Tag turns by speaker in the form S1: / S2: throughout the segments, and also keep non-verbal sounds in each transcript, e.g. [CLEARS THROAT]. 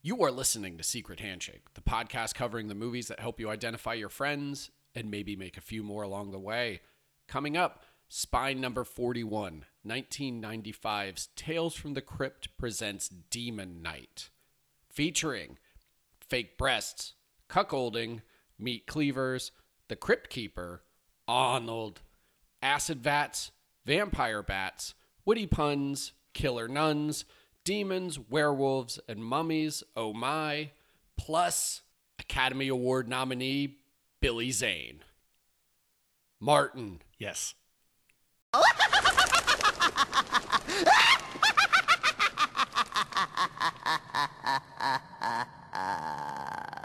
S1: You are listening to Secret Handshake, the podcast covering the movies that help you identify your friends and maybe make a few more along the way. Coming up, Spine number 41, 1995's Tales from the Crypt presents Demon Knight, featuring fake breasts, cuckolding, meat cleavers, the Crypt Keeper, Arnold, acid vats, vampire bats, witty puns, killer nuns, demons, werewolves, and mummies. Oh my! Plus Academy Award nominee Billy Zane. Martin,
S2: Yes. [LAUGHS]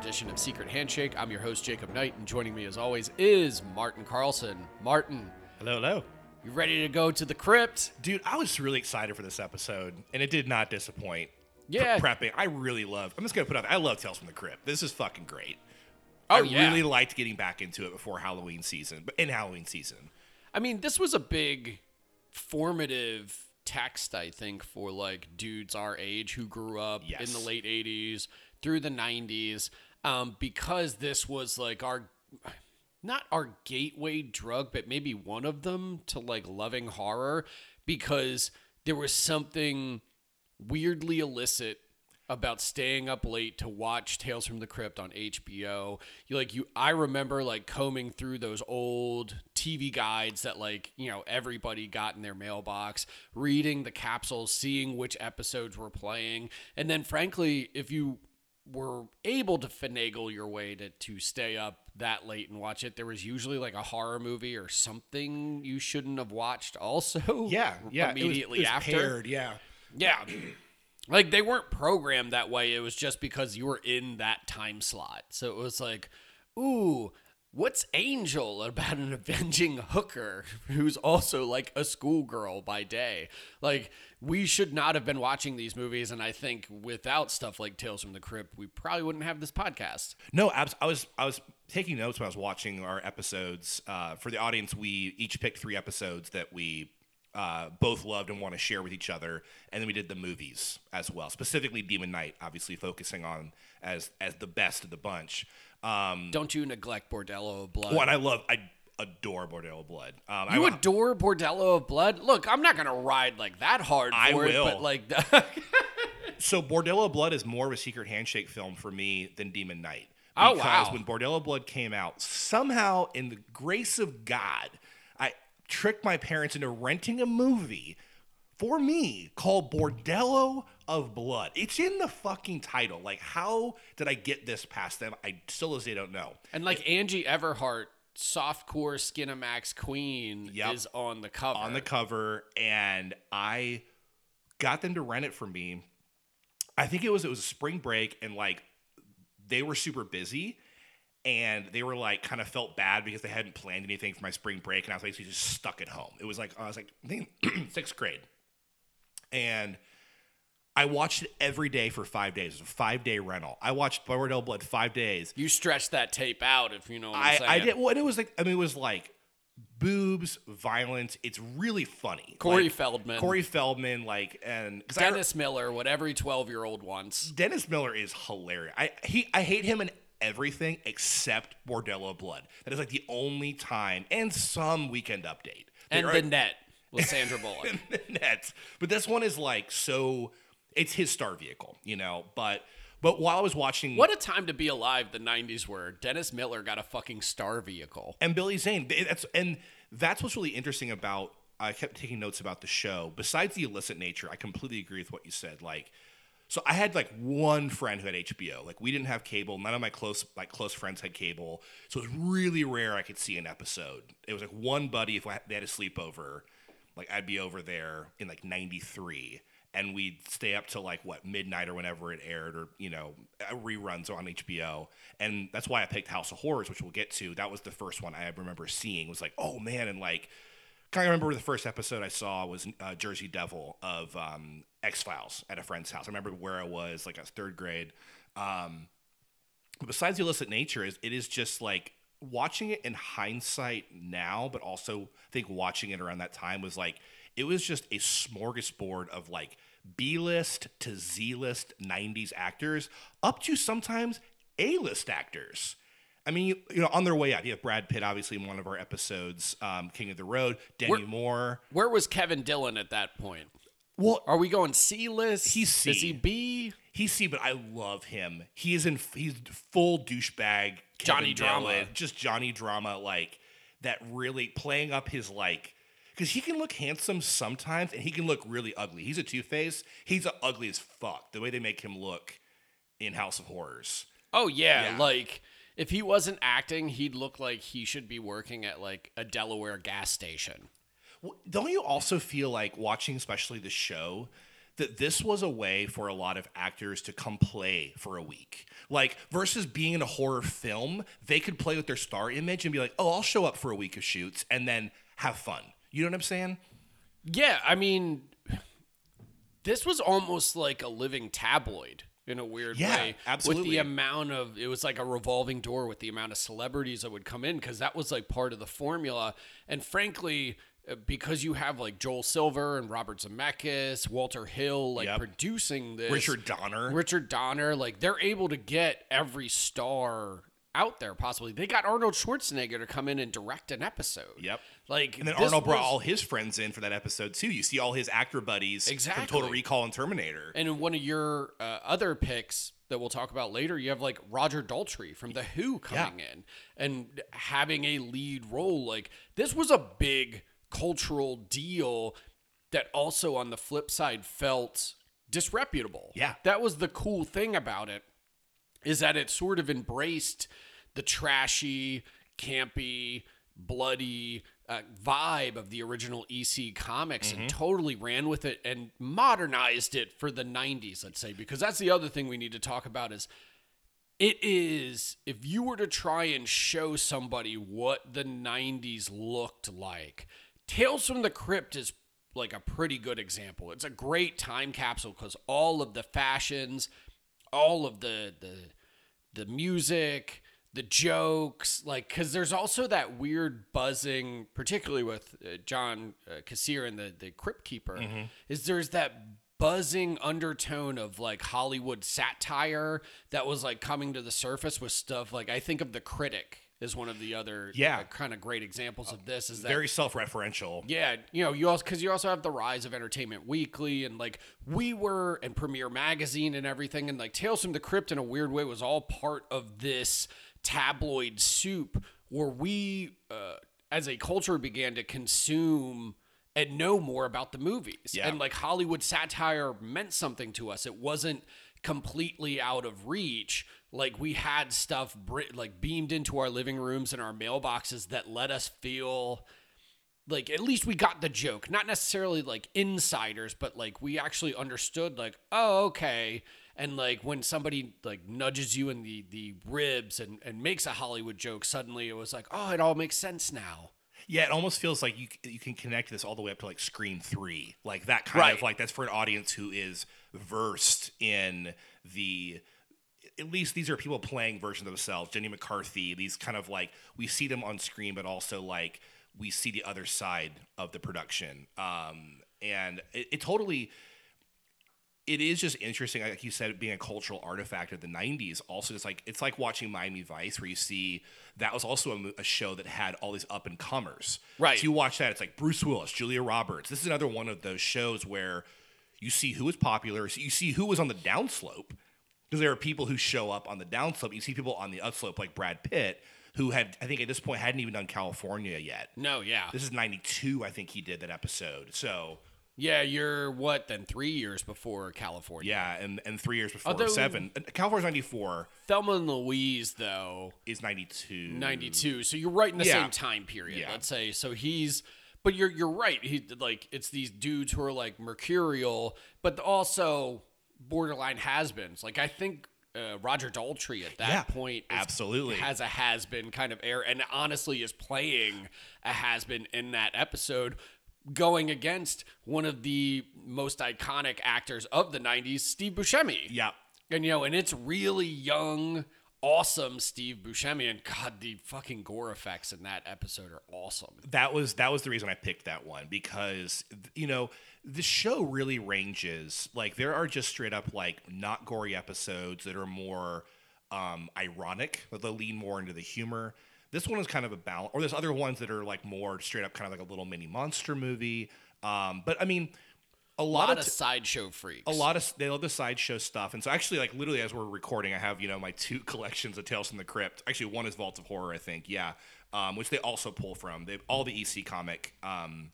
S1: edition of Secret Handshake. I'm your host, Jacob Knight, and joining me as always is Martin Carlson. Martin,
S2: Hello, hello.
S1: you ready to go to the crypt?
S2: Dude, I was really excited for this episode, and it did not disappoint. Pre-
S1: Yeah.
S2: prepping. I really love. I'm just gonna put out. I love Tales from the Crypt. This is fucking great.
S1: Oh,
S2: I
S1: yeah.
S2: really liked getting back into it before Halloween season, but in Halloween season.
S1: I mean, this was a big formative text, I think, for like dudes our age who grew up in the late 80s through the 90s, um, because this was like our. Not our gateway drug, but maybe one of them to like loving horror because there was something weirdly illicit about staying up late to watch Tales from the Crypt on HBO. You like you I remember like combing through those old TV guides that like, you know, everybody got in their mailbox, reading the capsules, seeing which episodes were playing. And then frankly, if you were able to finagle your way to to stay up that late and watch it, there was usually like a horror movie or something you shouldn't have watched also. [LAUGHS]
S2: Yeah, [LAUGHS] yeah. it was-
S1: Immediately
S2: it was
S1: after.
S2: paired, yeah.
S1: Yeah. Like they weren't programmed that way. It was just because you were in that time slot. So it was like, ooh, what's Angel about an [LAUGHS] avenging hooker who's also like a schoolgirl by day? Like we should not have been watching these movies. And I think without stuff like Tales from the Crypt, we probably wouldn't have this podcast.
S2: No, I was I was taking notes when I was watching our episodes. Uh, for the audience, we each picked three episodes that we uh, both loved and want to share with each other, and then we did the movies as well. Specifically, Demon Knight, obviously focusing on as as the best of the bunch. Um,
S1: Don't you neglect Bordello of Blood?
S2: and I love I adore Bordello of Blood. Um,
S1: you
S2: I,
S1: adore Bordello of Blood? Look, I'm not going to ride like that hard for
S2: I
S1: it,
S2: will.
S1: but like [LAUGHS]
S2: so Bordello of Blood is more of a secret handshake film for me than Demon Knight.
S1: Oh,
S2: Because
S1: wow.
S2: when Bordello of Blood came out, somehow in the grace of God, I tricked my parents into renting a movie for me called Bordello of Blood. It's in the fucking title. Like, how did I get this past them? I still as they don't know.
S1: And like Angie Everhart, softcore Skinamax Queen
S2: Yep.
S1: is on the cover.
S2: on the cover and I got them to rent it for me. I think it was it was a spring break and like they were super busy and they were like kind of felt bad because they hadn't planned anything for my spring break and I was basically just stuck at home. It was like I was like I think [CLEARS THROAT] sixth grade. And I watched it every day for five days. It was a five day rental. I watched Bordello Blood five days.
S1: you stretched that tape out, if you know what I'm
S2: I,
S1: saying.
S2: I did. Well, and it was like I mean, it was like boobs, violence. It's really funny.
S1: Corey
S2: Like,
S1: Feldman,
S2: Corey Feldman, like, and I-
S1: Dennis Miller, what every 12 year old wants.
S2: Dennis Miller is hilarious. I he I hate him in everything except Bordello Blood. That is like the only time, and some Weekend Update.
S1: And the net with Sandra Bullock. [LAUGHS]
S2: the net. But this one is like so it's his star vehicle, you know. But But while I was watching,
S1: What a time to be alive the 90s were. Dennis Miller got a fucking star vehicle.
S2: and Billy Zane. That's and that's what's really interesting about. I kept taking notes about the show. Besides the illicit nature, I completely agree with what you said. Like, so I had like one friend who had HBO. Like, we didn't have cable. None of my close like close friends had cable, so it was really rare I could see an episode. It was like one buddy if I- they had a sleepover, like I'd be over there in like '93. And we'd stay up till like what midnight or whenever it aired, or you know, uh, reruns on HBO. And that's why I picked House of Horrors, which we'll get to. That was the first one I remember seeing. Was like, oh man, and like kind of remember the first episode I saw was uh, Jersey Devil of um, X Files at a friend's house. I remember where I was, like I was third grade. Um, but besides the illicit nature, is it is just like watching it in hindsight now, but also I think watching it around that time was like it was just a smorgasbord of like B list to Z list '90s actors, up to sometimes A list actors. I mean, you, you know, on their way out, you have Brad Pitt, obviously, in one of our episodes, um, King of the Road, Demi
S1: We're-
S2: Moore.
S1: Where was Kevin Dillon at that point?
S2: Well,
S1: Are we going C list?
S2: He's C.
S1: Is he B?
S2: He's C, but I love him. He is in he's full douchebag Kevin
S1: Johnny drama.
S2: Just Johnny drama, like that. Really playing up his like because he can look handsome sometimes and he can look really ugly. He's a Two Face. He's ugly as fuck. The way they make him look in House of Horrors.
S1: Oh yeah,
S2: Yeah.
S1: like if he wasn't acting, he'd look like he should be working at like a Delaware gas station.
S2: Well, Don't you also feel like watching, especially the show, that this was a way for a lot of actors to come play for a week? Like, versus being in a horror film, they could play with their star image and be like, oh, I'll show up for a week of shoots and then have fun. You know what I'm saying?
S1: Yeah, I mean, this was almost like a living tabloid in a weird
S2: Yeah,
S1: way. With the amount of, it was like a revolving door with the amount of celebrities that would come in because that was like part of the formula. And frankly, uh, because you have like Joel Silver and Robert Zemeckis, Walter Hill, like
S2: Yep.
S1: producing this,
S2: Richard Donner.
S1: Richard Donner, like they're able to get every star out there possibly. They got Arnold Schwarzenegger to come in and direct an episode.
S2: Yep.
S1: Like
S2: And then Arnold brought all his friends in for that episode too. You see all his actor buddies from Total Recall and Terminator.
S1: And in one of your uh, other picks that we'll talk about later, you have like Roger Daltrey from The Who coming in and having a lead role. Like this was a big cultural deal that also on the flip side felt disreputable.
S2: Yeah.
S1: That was the cool thing about it is that it sort of embraced the trashy, campy, bloody uh, vibe of the original EC comics and totally ran with it and modernized it for the 90s, let's say, because that's the other thing we need to talk about is it is if you were to try and show somebody what the 90s looked like tales from the crypt is like a pretty good example. It's a great time capsule because all of the fashions all of the the the music the jokes like because there's also that weird buzzing particularly with uh, john uh, kassir and the the crypt keeper is there's that buzzing undertone of like hollywood satire that was like coming to the surface with stuff like i think of the critic is one of the other
S2: Yeah.
S1: kind of great examples of this is that
S2: Very self-referential.
S1: yeah, you know, you also because you also have the rise of Entertainment Weekly and like we were and Premiere Magazine and everything, and like Tales from the Crypt in a weird way was all part of this tabloid soup where we, uh, as a culture, began to consume and know more about the movies.
S2: Yeah.
S1: And like Hollywood satire meant something to us. It wasn't completely out of reach. Like we had stuff like beamed into our living rooms and our mailboxes that let us feel like at least we got the joke not necessarily like insiders but like we actually understood like oh okay and like when somebody like nudges you in the the ribs and and makes a hollywood joke suddenly it was like oh it all makes sense now
S2: Yeah, it almost feels like you you can connect this all the way up to like Scream Three, like that kind
S1: Right.
S2: of like that's for an audience who is versed in the. At least these are people playing versions of themselves. Jenny McCarthy, these kind of like we see them on screen, but also like we see the other side of the production. Um, and it, it totally it is just interesting, like you said, being a cultural artifact of the '90s. Also, just like it's like watching Miami Vice, where you see that was also a, a show that had all these up and comers.
S1: Right.
S2: So you watch that, it's like Bruce Willis, Julia Roberts. This is another one of those shows where you see who was popular, so you see who was on the downslope, because there are people who show up on the downslope. You see people on the upslope like Brad Pitt, who had I think at this point hadn't even done Kalifornia yet.
S1: No, yeah.
S2: This is '92, I think he did that episode. So
S1: Yeah, you're what then? Three years before Kalifornia.
S2: yeah, and and three years before
S1: Although-
S2: seven. Kalifornia's '94
S1: Thelma and Louise though,
S2: is '92.
S1: 92. So you're right in the
S2: Yeah.
S1: same time period.
S2: Yeah.
S1: Let's say. So he's but you're you're right. He like it's these dudes who are like mercurial, but also borderline has-beens. Like I think uh, Roger Daltrey at that
S2: Yeah,
S1: point is-
S2: absolutely.
S1: has a has-been kind of air and honestly is playing a has-been in that episode going against one of the most iconic actors of the 90s, Steve Buscemi.
S2: Yeah,
S1: And you know, and it's really young, awesome Steve Buscemi. And God, the fucking gore effects in that episode are awesome.
S2: that was that was the reason I picked that one because you know the show really ranges. Like there are just straight up like not gory episodes that are more um, ironic, that they lean more into the humor. This one is kind of a balance, or there's other ones that are like more straight up, kind of like a little mini monster movie. Um, but I mean, a
S1: A
S2: lot,
S1: lot
S2: of
S1: of sideshow freaks.
S2: a lot of they love the sideshow stuff, and so actually, like literally, as we're recording, I have you know my two [LAUGHS] collections of Tales from the Crypt. Actually, one is Vault of Horror, I think, yeah, um, which they also pull from. They all the EC comic, um,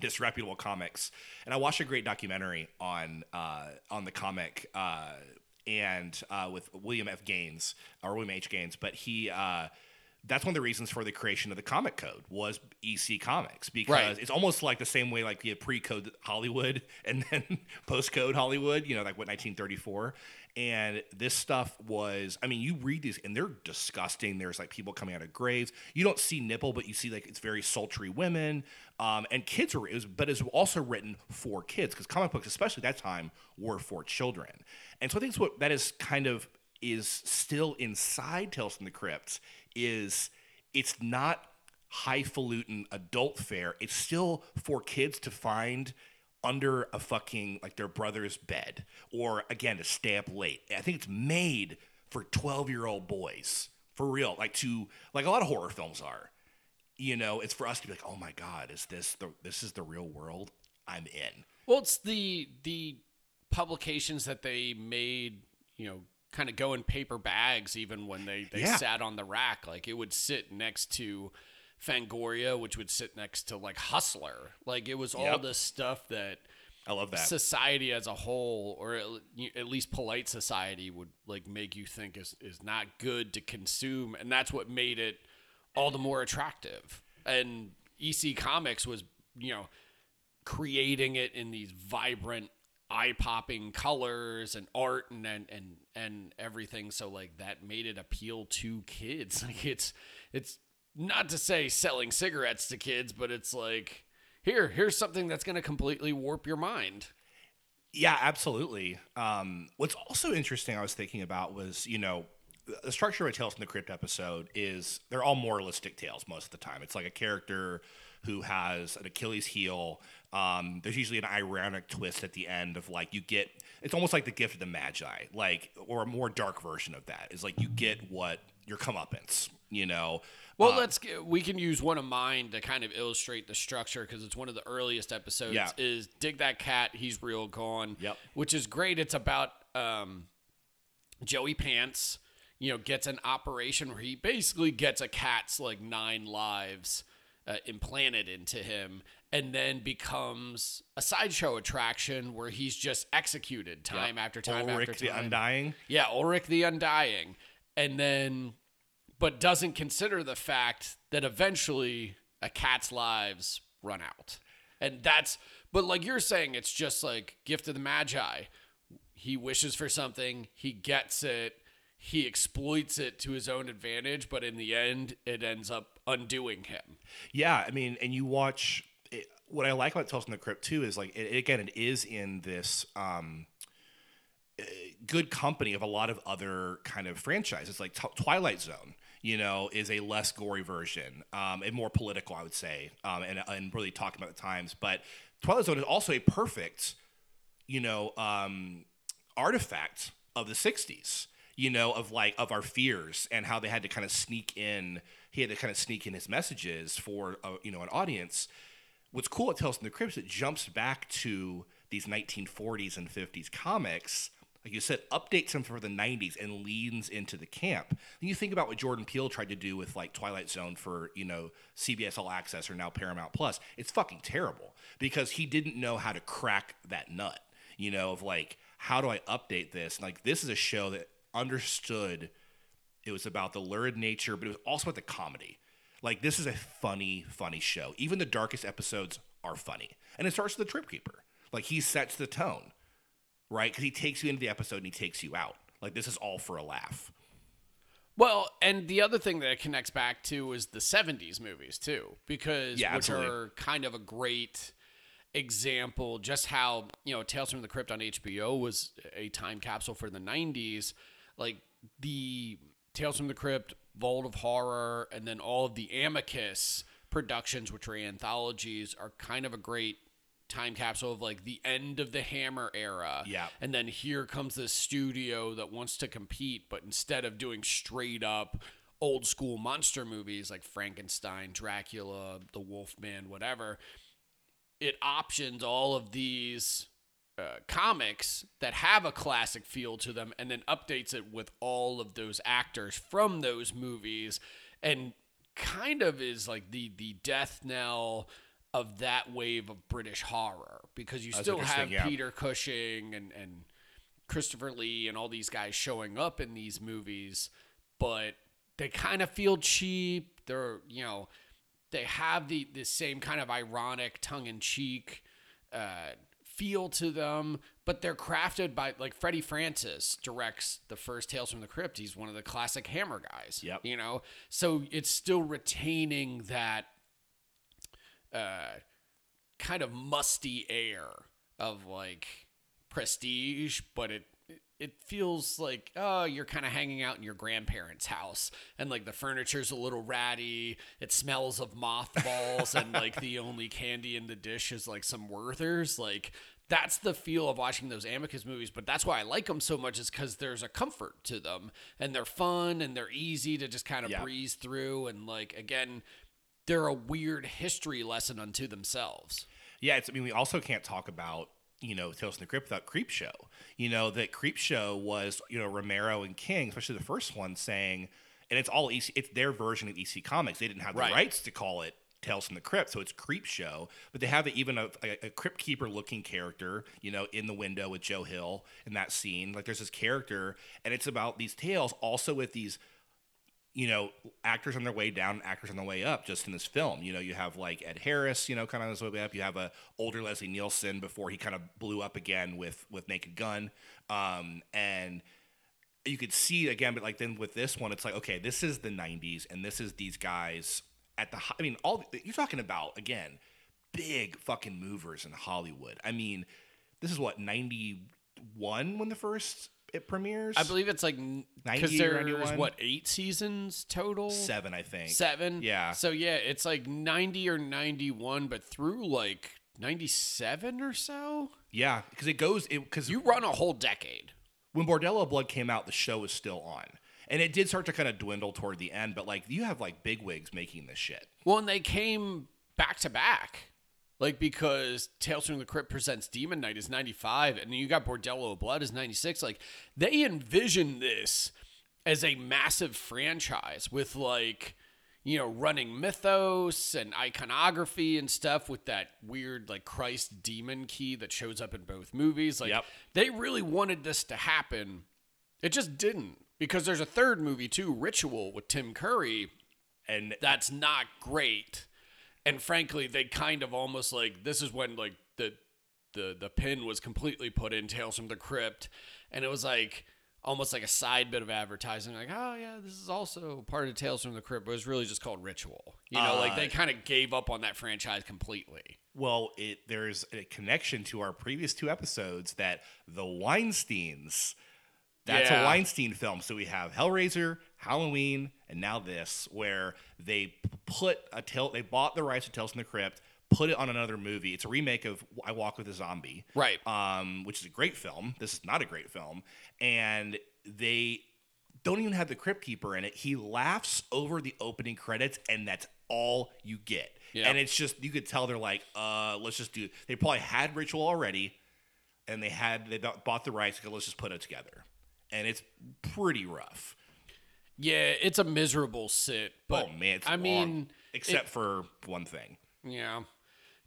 S2: disreputable comics, and I watched a great documentary on uh, on the comic. Uh, and uh, with William F. Gaines or William H. Gaines, but he uh, that's one of the reasons for the creation of the comic code was EC Comics because
S1: Right.
S2: it's almost like the same way like you pre-code Hollywood [LAUGHS] and then [LAUGHS] post-code Hollywood, you know, like what 1934. And this stuff was, I mean, you read these and they're disgusting. There's like people coming out of graves. You don't see nipple, but you see like it's very sultry women. Um, and kids are, it was, but it's also written for kids because comic books, especially at that time, were for children. And so I think it's what that is kind of is still inside Tales from the Crypt is it's not highfalutin adult fare. It's still for kids to find under a fucking like their brother's bed or again to stay up late. I think it's made for 12 year old boys for real. Like to like a lot of horror films are. You know, it's for us to be like, oh my god, is this the this is the real world? I'm in.
S1: Well, it's the the publications that they made, you know, kind of go in paper bags even when they, they
S2: Yeah.
S1: sat on the rack. Like it would sit next to Fangoria, which would sit next to like Hustler. Like it was all
S2: Yep.
S1: this stuff that
S2: I love that.
S1: society as a whole, or at, at least polite society, would like make you think is is not good to consume, and that's what made it all the more attractive. And EC Comics was, you know, creating it in these vibrant, eye-popping colors and art and and and, and everything. So like that made it appeal to kids. [LAUGHS] Like it's it's not to say selling cigarettes to kids, but it's like here here's something that's going to completely warp your mind.
S2: Yeah, absolutely. Um, what's also interesting, I was thinking about was, you know, the structure of a Tales from the Crypt episode is they're all moralistic tales most of the time. It's like a character who has an Achilles heel. Um, there's usually an ironic twist at the end of like you get. It's almost like the gift of the Magi, like or a more dark version of that is like you get what your comeuppance. You know,
S1: Well,
S2: Uh,
S1: let's get, we can use one of mine to kind of illustrate the structure because it's one of the earliest episodes.
S2: Yeah.
S1: Is dig that cat? He's real gone.
S2: Yep.
S1: Which is great. It's about um, Joey Pants. You know, gets an operation where he basically gets a cat's like nine lives uh, implanted into him, and then becomes a sideshow attraction where he's just executed time after time
S2: Ulrich
S1: after
S2: the
S1: time.
S2: Undying.
S1: Yeah, Ulrich the Undying. And then, but doesn't consider the fact that eventually a cat's lives run out. And that's, but like you're saying, it's just like gift of the Magi. He wishes for something, he gets it, he exploits it to his own advantage, but in the end, it ends up undoing him.
S2: Yeah, I mean, and you watch. It, what I like about Tales from the Crypt too is like it, again, it is in this um, uh, good company of a lot of other kind of franchises, like T- Twilight Zone. You know, is a less gory version, um, and more political, I would say, um, and and really talking about the times. But Twilight Zone is also a perfect, you know, um, artifact of the '60s. You know, of like of our fears and how they had to kind of sneak in. He had to kind of sneak in his messages for a, you know an audience. What's cool at Tales from the Crypt it jumps back to these 1940s and 50s comics like you said, updates them for the 90s and leans into the camp. Then you think about what Jordan Peele tried to do with like Twilight Zone for, you know, CBS All Access or now Paramount Plus. It's fucking terrible because he didn't know how to crack that nut, you know, of like, how do I update this? Like, this is a show that understood it was about the lurid nature, but it was also about the comedy. Like, this is a funny, funny show. Even the darkest episodes are funny. And it starts with the Crypt Keeper. Like, he sets the tone right? Because he takes you into the episode and he takes you out. Like this is all for a laugh.
S1: Well, and the other thing that it connects back to is the '70s movies too, because
S2: Yeah,
S1: which
S2: absolutely.
S1: are kind of a great example just how you know Tales from the Crypt on HBO was a time capsule for the '90s, like the Tales from the Crypt, Vault of Horror, and then all of the Amicus productions, which are anthologies, are kind of a great time capsule of like the end of the Hammer era.
S2: Yeah.
S1: And then here comes this studio that wants to compete, but instead of doing straight up old school monster movies like Frankenstein, Dracula, The Wolfman, whatever, it options all of these uh, comics that have a classic feel to them and then updates it with all of those actors from those movies and kind of is like the the death knell of that wave of British horror because you
S2: That's
S1: still have
S2: yeah.
S1: Peter Cushing and and Christopher Lee and all these guys showing up in these movies but they kind of feel cheap they're you know they have the the same kind of ironic tongue-in-cheek uh, feel to them but they're crafted by like freddie francis directs the first tales from the crypt he's one of the classic hammer guys
S2: Yep.
S1: you know so it's still retaining that uh, kind of musty air of like prestige, but it it feels like oh you're kind of hanging out in your grandparents' house and like the furniture's a little ratty. It smells of mothballs and like the [LAUGHS] only candy in the dish is like some Werthers. Like that's the feel of watching those Amicus movies, but that's why I like them so much is because there's a comfort to them and they're fun and they're easy to just kind of
S2: Yeah.
S1: breeze through and like again they're a weird history lesson unto themselves.
S2: Yeah, it's, I mean, we also can't talk about you know Tales from the Crypt without Creep Show. You know that Creep Show was you know Romero and King, especially the first one, saying, and it's all EC, it's their version of EC Comics. They didn't have the
S1: Right.
S2: rights to call it Tales from the Crypt, so it's Creep Show. But they have even a, a, a Crypt Keeper looking character, you know, in the window with Joe Hill in that scene. Like there's this character, and it's about these tales, also with these you know, actors on their way down, actors on their way up. Just in this film, you know, you have like Ed Harris, you know, kind of on his way up. You have a older Leslie Nielsen before he kind of blew up again with with Naked Gun, um, and you could see again, but like then with this one, it's like okay, this is the '90s, and this is these guys at the. I mean, all you're talking about again, big fucking movers in Hollywood. I mean, this is what '91 when the first it premieres.
S1: I believe it's like because
S2: 90 or
S1: there's
S2: 91?
S1: what eight seasons total.
S2: seven, I think.
S1: Seven.
S2: Yeah.
S1: So yeah, it's like ninety or ninety one, but through like ninety seven or so,
S2: Yeah, because it goes because
S1: you run a whole decade.
S2: when Bordello Blood came out, the show was still on, and it did start to kind of dwindle toward the end. But like you have like big wigs making this shit.
S1: Well, and they came back to back. Like because Tales from the Crypt presents Demon Knight is 95 and you got Bordello of Blood is 96. Like they envisioned this as a massive franchise with like you know running mythos and iconography and stuff with that weird like Christ demon key that shows up in both movies. Like
S2: Yep.
S1: they really wanted this to happen. It just didn't because there's a third movie too, Ritual with Tim Curry
S2: And
S1: that's not great. And frankly, they kind of almost like this is when like the the the pin was completely put in Tales from the Crypt, and it was like almost like a side bit of advertising, like oh yeah, this is also part of Tales from the Crypt, but it was really just called Ritual. You know, like
S2: Uh,
S1: they kind of gave up on that franchise completely.
S2: well, it there's a connection to our previous two episodes that the Weinstein's. That's
S1: Yeah.
S2: a Weinstein film. So we have Hellraiser, Halloween, and now this, where they put a tale. They bought the rights to Tales from the Crypt, put it on another movie. It's a remake of I Walk with a Zombie.
S1: Right.
S2: um, which is a great film. This is not a great film, and they don't even have the Crypt Keeper in it. He laughs over the opening credits, and that's all you get.
S1: Yeah.
S2: And it's just you could tell they're like, uh, let's just do. They probably had Ritual already, and they had they bought the rights. Go, let's just put it together, and it's pretty rough.
S1: Yeah, it's a miserable sit. But
S2: oh man,
S1: I
S2: long,
S1: mean,
S2: except for one thing.
S1: Yeah.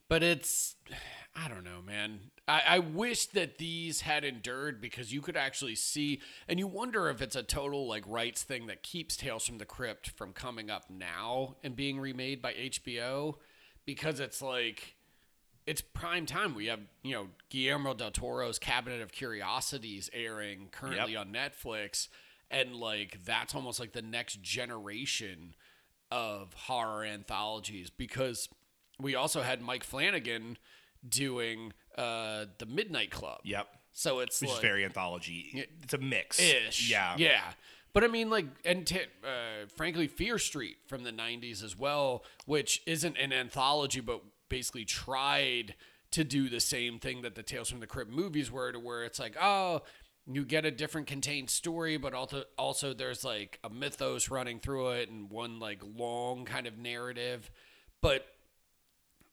S1: But it's I don't know, man. I, I wish that these had endured because you could actually see and you wonder if it's a total like rights thing that keeps Tales from the Crypt from coming up now and being remade by HBO. Because it's like it's prime time. We have, you know, Guillermo del Toro's Cabinet of Curiosities airing currently
S2: Yep.
S1: on Netflix. And like that's almost like the next generation of horror anthologies because we also had Mike Flanagan doing uh the Midnight Club.
S2: Yep,
S1: So it's
S2: which
S1: like
S2: very anthology. It's a mix.
S1: ish.
S2: Yeah,
S1: Yeah. But I mean, like, and t- uh, frankly, Fear Street from the 90s as well, which isn't an anthology, but basically tried to do the same thing that the Tales from the Crypt movies were, to where it's like, oh, you get a different contained story, but also, also there's like a mythos running through it and one like long kind of narrative. But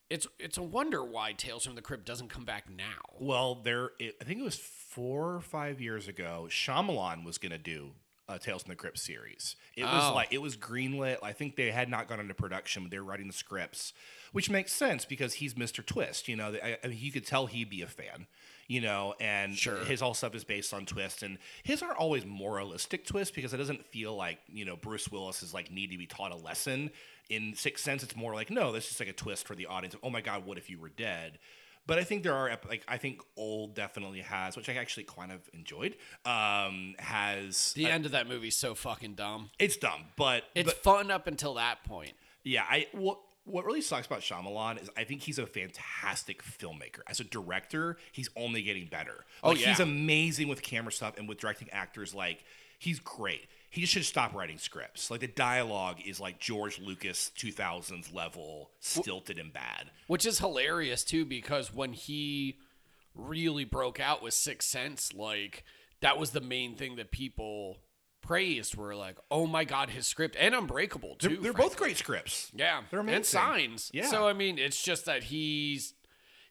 S1: it's it's a wonder why Tales from the Crypt doesn't come back now.
S2: Well, there, it, I think it was four or five years ago. Shyamalan was going to do a Tales from the Crypt series. It was
S1: Oh.
S2: like it was greenlit. I think they had not gone into production, but they were writing the scripts, which makes sense because he's Mr. Twist. You know, I, I mean, you could tell he'd be a fan. You know, and
S1: Sure.
S2: his all stuff is based on twist, and his aren't always moralistic twists because it doesn't feel like you know Bruce Willis is like need to be taught a lesson. In Sixth Sense, it's more like no, this is like a twist for the audience. Oh my God, what if you were dead? But I think there are ep- like I think Old definitely has, which I actually kind of enjoyed. Um, has
S1: The end of that movie so fucking dumb.
S2: it's dumb, but
S1: It's
S2: but
S1: fun up until that point.
S2: yeah, I what what really sucks about Shyamalan is I think he's a fantastic filmmaker. As a director, he's only getting better.
S1: Oh,
S2: Like, he's amazing with camera stuff and with directing actors. Like he's great. He just should stop writing scripts. Like the dialogue is like George Lucas 2000s level, stilted and bad.
S1: Which is hilarious too, because when he really broke out with Sixth Sense, like that was the main thing that people praised. Were like, "Oh my god, his script and Unbreakable too."
S2: They're, they're both great scripts.
S1: yeah,
S2: they're amazing.
S1: and signs.
S2: Yeah.
S1: So I mean, it's just that he's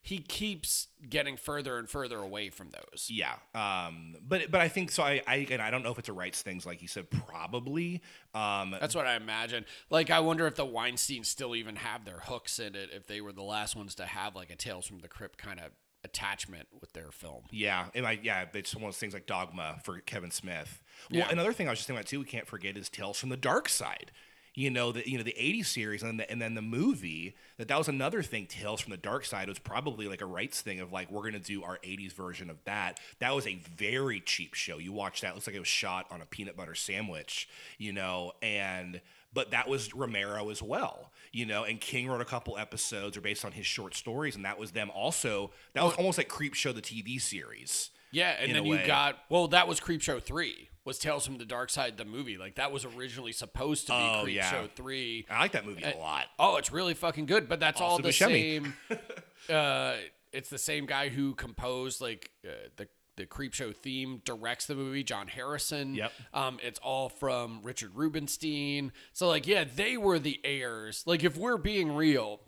S1: he keeps getting further and further away from those.
S2: Yeah, um, but but I think so. I I, again, I don't know if it's a rights things like you said. Probably. Um,
S1: That's what I imagine. Like, I wonder if the Weinstein still even have their hooks in it. If they were the last ones to have like a Tales from the Crypt kind of attachment with their film.
S2: Yeah, and I, yeah, it's one of those things like Dogma for Kevin Smith. Well,
S1: Yeah.
S2: another thing I was just thinking about too, we can't forget is Tales from the Dark Side. You know the you know the '80s series and the, and then the movie that that was another thing. Tales from the Dark Side was probably like a rights thing of like we're gonna do our '80s version of that. That was a very cheap show. You watch that, it looks like it was shot on a peanut butter sandwich. You know, and but that was Romero as well. You know, and King wrote a couple episodes or based on his short stories, and that was them also. That was almost like Creep Show the TV series.
S1: Yeah, and then you got well, that was Creepshow three. Was Tales from the Dark Side the movie? Like that was originally supposed to be
S2: Oh,
S1: Creepshow
S2: yeah.
S1: three.
S2: I like that movie a lot.
S1: Oh, it's really fucking good. But that's all the
S2: Buscemi.
S1: same. [LAUGHS] uh, it's the same guy who composed like uh, the the Creepshow theme, directs the movie, John Harrison.
S2: Yep.
S1: Um, it's all from Richard Rubenstein. So like, yeah, they were the heirs. Like, if we're being real,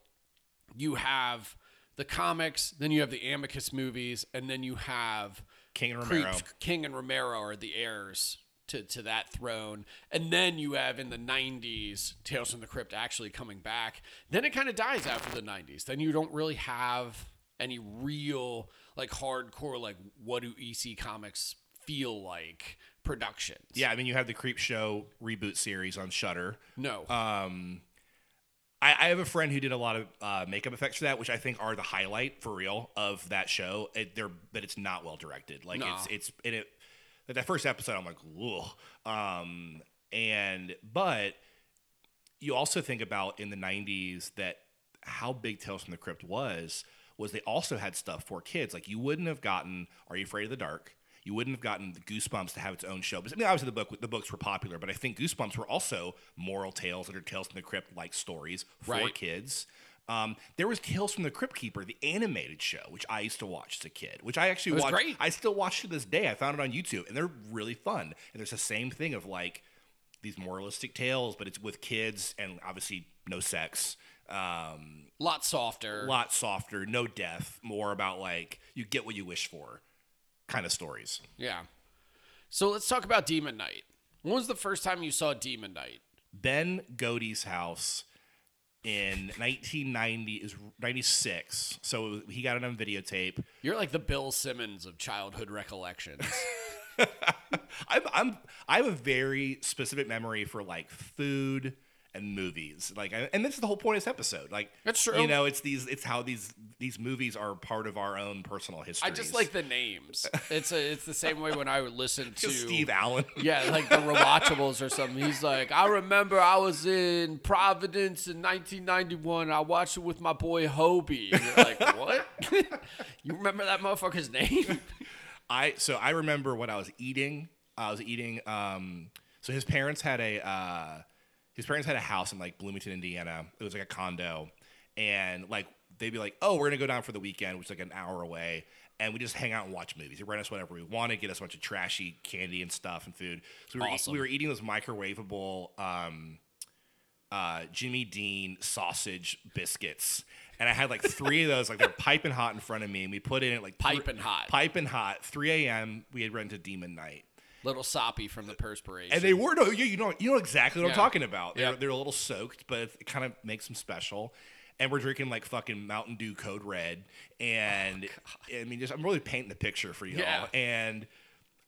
S1: you have the comics, then you have the Amicus movies, and then you have
S2: King and Romero.
S1: King and Romero are the heirs to, to that throne. And then you have in the 90s Tales from the Crypt actually coming back. Then it kind of dies after the 90s. Then you don't really have any real, like, hardcore, like, what do EC comics feel like productions?
S2: Yeah, I mean you have the Creep Show reboot series on Shudder.
S1: No.
S2: Um, I, I have a friend who did a lot of uh, makeup effects for that, which I think are the highlight for real of that show. It, they're but it's not well directed. Like
S1: No.
S2: it's it's and it that first episode. I'm like, ugh. Um, and but you also think about in the 90s that how big Tales from the Crypt was was they also had stuff for kids. Like you wouldn't have gotten Are You Afraid of the Dark? You wouldn't have gotten the Goosebumps to have its own show. But I mean, obviously the book the books were popular, but I think Goosebumps were also moral tales that are Tales from the Crypt like stories for
S1: Right.
S2: kids. Um, there was Tales from the Crypt Keeper, the animated show, which I used to watch as a kid, which I actually watched.
S1: great.
S2: I still watch to this day. I found it on YouTube, and they're really fun. And there's the same thing of like these moralistic tales, but it's with kids and obviously no sex. Um,
S1: lot softer.
S2: lot softer, no death, more about like you get what you wish for. Kind of stories.
S1: Yeah. So let's talk about Demon Knight. When was the first time you saw Demon Knight?
S2: Ben Godey's house in 1990 is 96. So he got it on videotape.
S1: You're like the Bill Simmons of childhood recollections. [LAUGHS]
S2: I'm, I'm I have a very specific memory for like food and movies. Like, and this is the whole point of this episode. Like,
S1: That's true.
S2: You know, it's these, it's how these these movies are part of our own personal history.
S1: I just like the names. It's a, it's the same way when I would listen [LAUGHS] to
S2: Steve Allen. [LAUGHS]
S1: Yeah, like the rewatchables or something. He's like, I remember I was in Providence in 1991. I watched it with my boy Hobie. And you're like, [LAUGHS] what? you remember that motherfucker's name?
S2: I so I remember when I was eating. I was eating. Um, so his parents had a uh, his parents had a house in like Bloomington, Indiana. It was like a condo, and like they'd be like, "Oh, we're gonna go down for the weekend," which is like an hour away, and we just hang out and watch movies. They rent us whatever we wanted, get us a bunch of trashy candy and stuff and food. So we were,
S1: Awesome.
S2: we were eating those microwavable. Um, uh, Jimmy Dean sausage biscuits, and I had like three of those, like they're [LAUGHS] piping hot in front of me, and we put in it like
S1: Piping hot.
S2: piping hot. 3 a.m. We had rented Demon Knight,
S1: Little soppy from the perspiration.
S2: and they were no, you, you know, you know exactly what
S1: Yeah.
S2: I'm talking about. They're,
S1: Yep.
S2: they're a little soaked, but it kind of makes them special. And we're drinking like fucking Mountain Dew Code Red, and oh, I mean, just I'm really painting the picture for you
S1: Oh, Yeah.
S2: And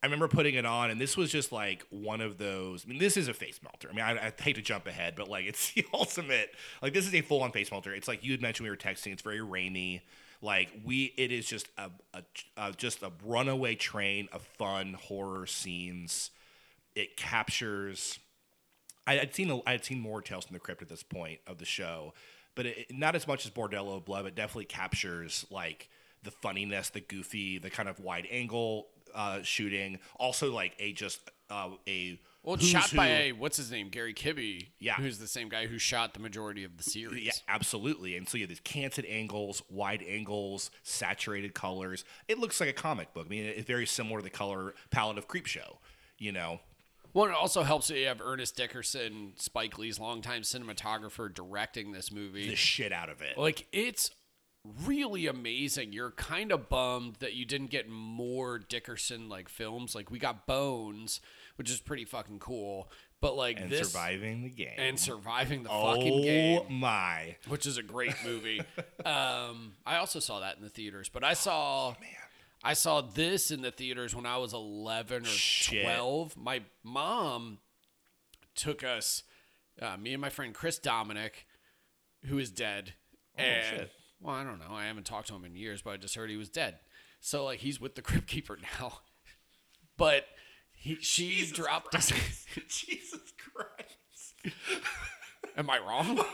S2: I remember putting it on, and this was just like one of those. I mean, this is a face melter. I mean, I, I hate to jump ahead, but like it's [LAUGHS] the ultimate. Like this is a full on face melter. It's like you had mentioned we were texting. It's very rainy. Like we, it is just a, a, a just a runaway train of fun horror scenes. It captures. I, I'd seen a, I'd seen more Tales from the Crypt at this point of the show, but it, not as much as Bordello of Blood. But definitely captures like the funniness, the goofy, the kind of wide angle uh, shooting. Also, like a just uh, a
S1: well, it's shot by
S2: who-
S1: a what's his name, Gary Kibbe.
S2: Yeah.
S1: who's the same guy who shot the majority of the series.
S2: Yeah, absolutely. And so you have these canted angles, wide angles, saturated colors. It looks like a comic book. I mean, it's very similar to the color palette of Creepshow. You know,
S1: Well, it also helps that you have Ernest Dickerson, Spike Lee's longtime cinematographer, directing this movie.
S2: the shit out of it.
S1: Like it's really amazing. You're kind of bummed that you didn't get more Dickerson like films. Like we got Bones, which is pretty fucking cool, but like
S2: and
S1: this
S2: surviving the game.
S1: and surviving the
S2: oh
S1: fucking game,
S2: my!
S1: which is a great movie. [LAUGHS] um, I also saw that in the theaters, but I saw. I saw this in the theaters when I was 11 or
S2: Shit.
S1: 12. My mom took us, uh, me and my friend Chris Dominic, who is dead. and,
S2: shit.
S1: Well, I don't know. I haven't talked to him in years, but I just heard he was dead. So, like, he's with the Crypt Keeper [LAUGHS] now. But he, she dropped us. [LAUGHS]
S2: Jesus Christ! [LAUGHS]
S1: Am I wrong? [LAUGHS]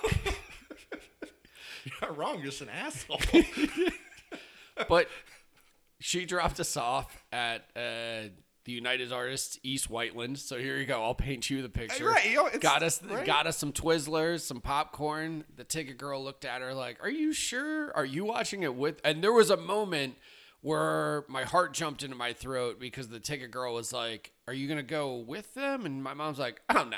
S2: You're not wrong. You're just an asshole.
S1: but she dropped us off at uh, the United Artists East Whiteland. So here you go. I'll paint you the picture.
S2: Right, you know,
S1: got us
S2: right.
S1: got us some Twizzlers, some popcorn. The ticket girl looked at her like, "Are you sure? Are you watching it with?" And there was a moment where my heart jumped into my throat because the ticket girl was like, "Are you gonna go with them?" And my mom's like, "I don't know."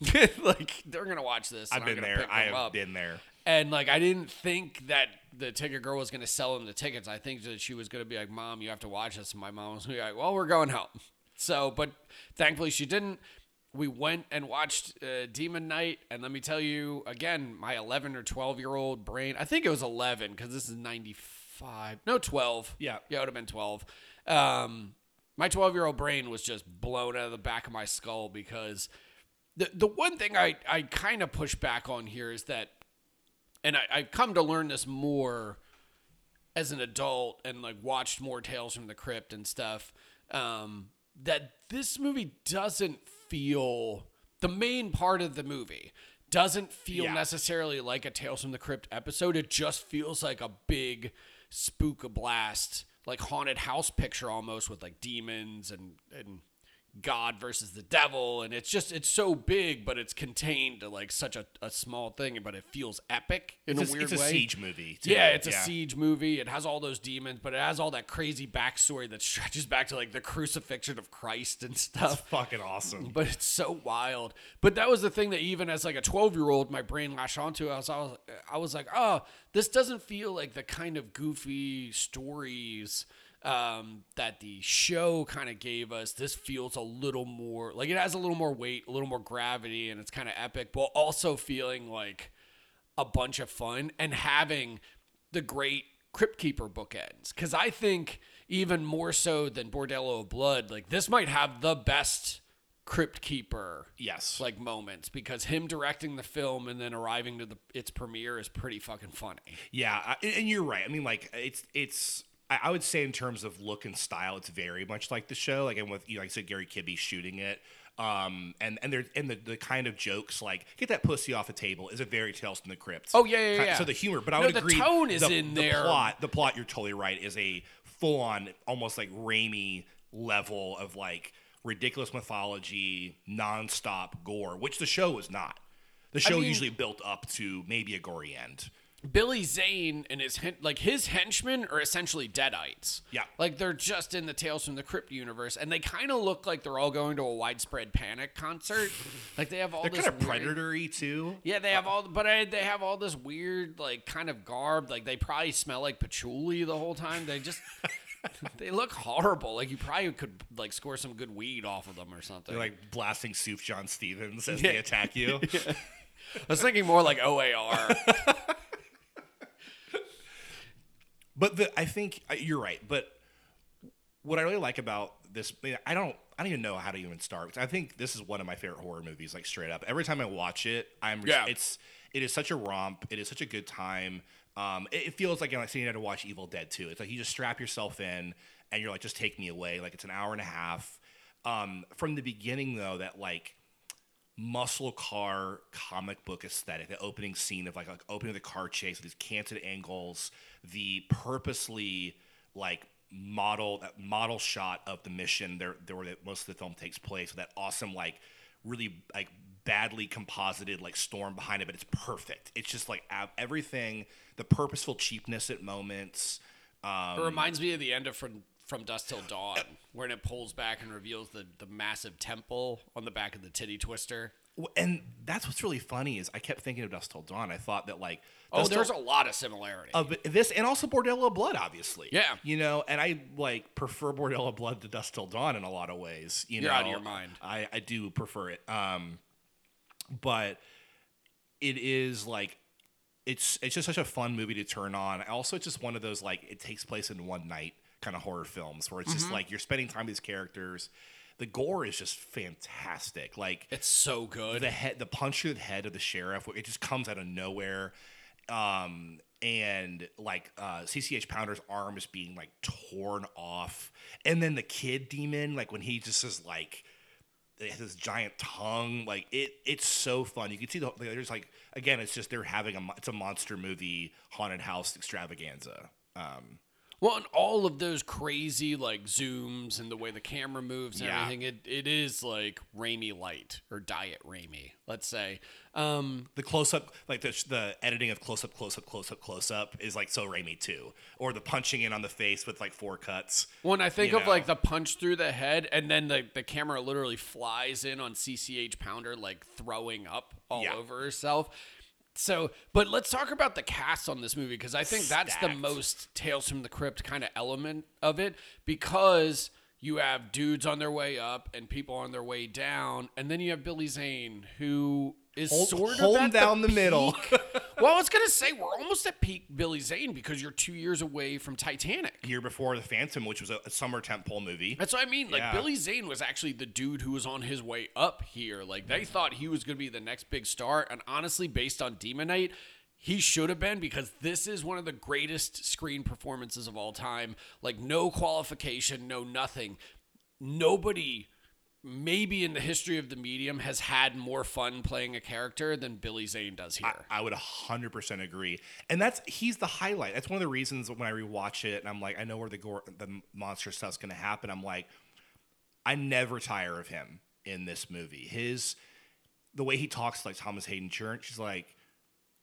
S1: [LAUGHS] like they're gonna watch this.
S2: I've been there. I have
S1: up.
S2: been there.
S1: And like I didn't think that the ticket girl was gonna sell them the tickets. I think that she was gonna be like, "Mom, you have to watch this." And my mom was like, "Well, we're going home." So, but thankfully she didn't. We went and watched uh, Demon Knight, and let me tell you again, my 11 or 12 year old brain. I think it was 11 because this is 95. No, 12.
S2: Yeah.
S1: yeah, it would have been 12. Um, my 12 year old brain was just blown out of the back of my skull because the the one thing I I kind of push back on here is that and I, I've come to learn this more as an adult and like watched more Tales from the Crypt and stuff. Um, that this movie doesn't feel the main part of the movie doesn't feel
S2: Yeah.
S1: necessarily like a Tales from the Crypt episode. It just feels like a big spook a blast, like haunted house picture almost with like demons and and God versus the devil, and it's just it's so big, but it's contained to like such a, a small thing, but it feels epic in
S2: It's
S1: a
S2: a,
S1: weird
S2: it's a
S1: way.
S2: siege movie. too.
S1: Yeah, it's a siege movie. It has all those demons, but it has all that crazy backstory that [LAUGHS] stretches back to like the crucifixion of Christ and
S2: It's
S1: stuff.
S2: fucking awesome.
S1: But it's so wild. But that was the thing that even as like a 12 year old, my brain latched onto. I was, I was, I was like, oh, this doesn't feel like the kind of goofy stories um, that the show kind of gave us. This feels a little more like it has a little more weight, a little more gravity, and it's kind of epic, while also feeling like a bunch of fun and having the great Crypt Keeper bookends. Because I think even more so than Bordello of Blood, like this might have the best Crypt Keeper
S2: Yes.
S1: like moments because him directing the film and then arriving to the its premiere is pretty fucking funny.
S2: Yeah, and you're right. I mean, like it's it's. I I would say in terms of look and style, it's very much like the show. Like and with you know, like I said, Gary Kibbe shooting it. Um and and there and the, the kind of jokes like get that pussy off the table is a very Tales from the Crypt.
S1: Oh, yeah, yeah,
S2: Ki-
S1: yeah.
S2: So the humor, but I
S1: No,
S2: would
S1: the
S2: agree.
S1: tone is
S2: the,
S1: in
S2: the
S1: there.
S2: Plot, the plot, you're totally right, is a full on, almost like Raimi level of like ridiculous mythology, nonstop gore, which the show is not. The show
S1: mean-
S2: usually built up to maybe a gory end.
S1: Billy Zane and his hen- like his henchmen are essentially deadites.
S2: Yeah.
S1: like they're just in the Tales from the Crypt universe, and they kind of look like they're all going to a widespread panic concert. [LAUGHS] like they have all
S2: They're
S1: this
S2: kind of
S1: weird-
S2: predatory too.
S1: Yeah, they have uh, all, but I, they have all this weird, like, kind of garb. Like, they probably smell like patchouli the whole time. They just, [LAUGHS] they look horrible. Like, you probably could, like, score some good weed off of them or something.
S2: They're like blasting Sufjan Stevens as they attack you. [LAUGHS]
S1: I was thinking more like OAR.
S2: But the, I think you're right. But what I really like about this, I don't, I don't even know how to even start. I think this is one of my favorite horror movies. Like straight up, every time I watch it, I'm,
S1: Yeah.
S2: it's, it is such a romp. It is such a good time. Um, it, it feels like you know, like sitting down to watch Evil Dead 2. It's like you just strap yourself in and you're like, just take me away. Like it's an hour and a half. Um, from the beginning though, that like muscle car comic book aesthetic. The opening scene of like, like opening the car chase with these canted angles, the purposely like model that model shot of the mission there there where most of the film takes place with that awesome like really like badly composited like storm behind it but it's perfect it's just like everything the purposeful cheapness at moments um
S1: it reminds me of the end of From, From Dust Till Dawn, when it pulls back and reveals the, the massive temple on the back of the titty twister.
S2: And that's what's really funny is i kept thinking of dust till dawn i thought that like
S1: Oh,
S2: Till-
S1: there's a lot of similarity.
S2: of this and also Bordello Blood, obviously.
S1: Yeah.
S2: You know, and I like prefer Bordello Blood to Dust Till Dawn in a lot of ways. You
S1: You're
S2: know,
S1: out of your mind.
S2: I, I do prefer it. Um, but it is like it's it's just such a fun movie to turn on. Also, it's just one of those like it takes place in one night kind of horror films where it's just
S1: Mm-hmm.
S2: like you're spending time with these characters. The gore is just fantastic. Like
S1: it's so good.
S2: the head the punch to the head of the sheriff it just comes out of nowhere um and like uh cch pounder's arm is being like torn off and then the kid demon like when he just is like his giant tongue like it it's so fun you can see the there's like again it's just they're having a it's a monster movie haunted house extravaganza um
S1: Well, and all of those crazy like zooms and the way the camera moves and
S2: Yeah.
S1: everything, it, it is like Raimi light or diet Raimi, let's say. Um,
S2: the close up, like the, the editing of close up, close up, close up, close up is like so Raimi too. Or the punching in on the face with like four cuts.
S1: when I think of
S2: know.
S1: like the punch through the head and then the, the camera literally flies in on CCH Pounder, like throwing up all
S2: Yeah.
S1: over herself. So, but let's talk about the cast on this movie because I think that's the most Tales from the Crypt kind of element of it because you have dudes on their way up and people on their way down, and then you have Billy Zane who is
S2: Hold-
S1: sort of at
S2: down the middle.
S1: peak. [LAUGHS] [LAUGHS] well, I was gonna say we're almost at peak Billy Zane because you're two years away from Titanic.
S2: Year before the Phantom, which was a, a summer tentpole movie.
S1: That's what I mean. Like
S2: Yeah.
S1: Billy Zane was actually the dude who was on his way up here. Like they thought he was going to be the next big star, and honestly, based on Demon Knight, he should have been because this is one of the greatest screen performances of all time. Like no qualification, no nothing. Nobody, maybe in the history of the medium, has had more fun playing a character than Billy Zane does here.
S2: I would 100% agree. And that's he's the highlight. That's one of the reasons when I rewatch it and I'm like I know where the gore, the monster stuff's going to happen. I'm like I never tire of him in this movie. His the way he talks like Thomas Haden Church, he's like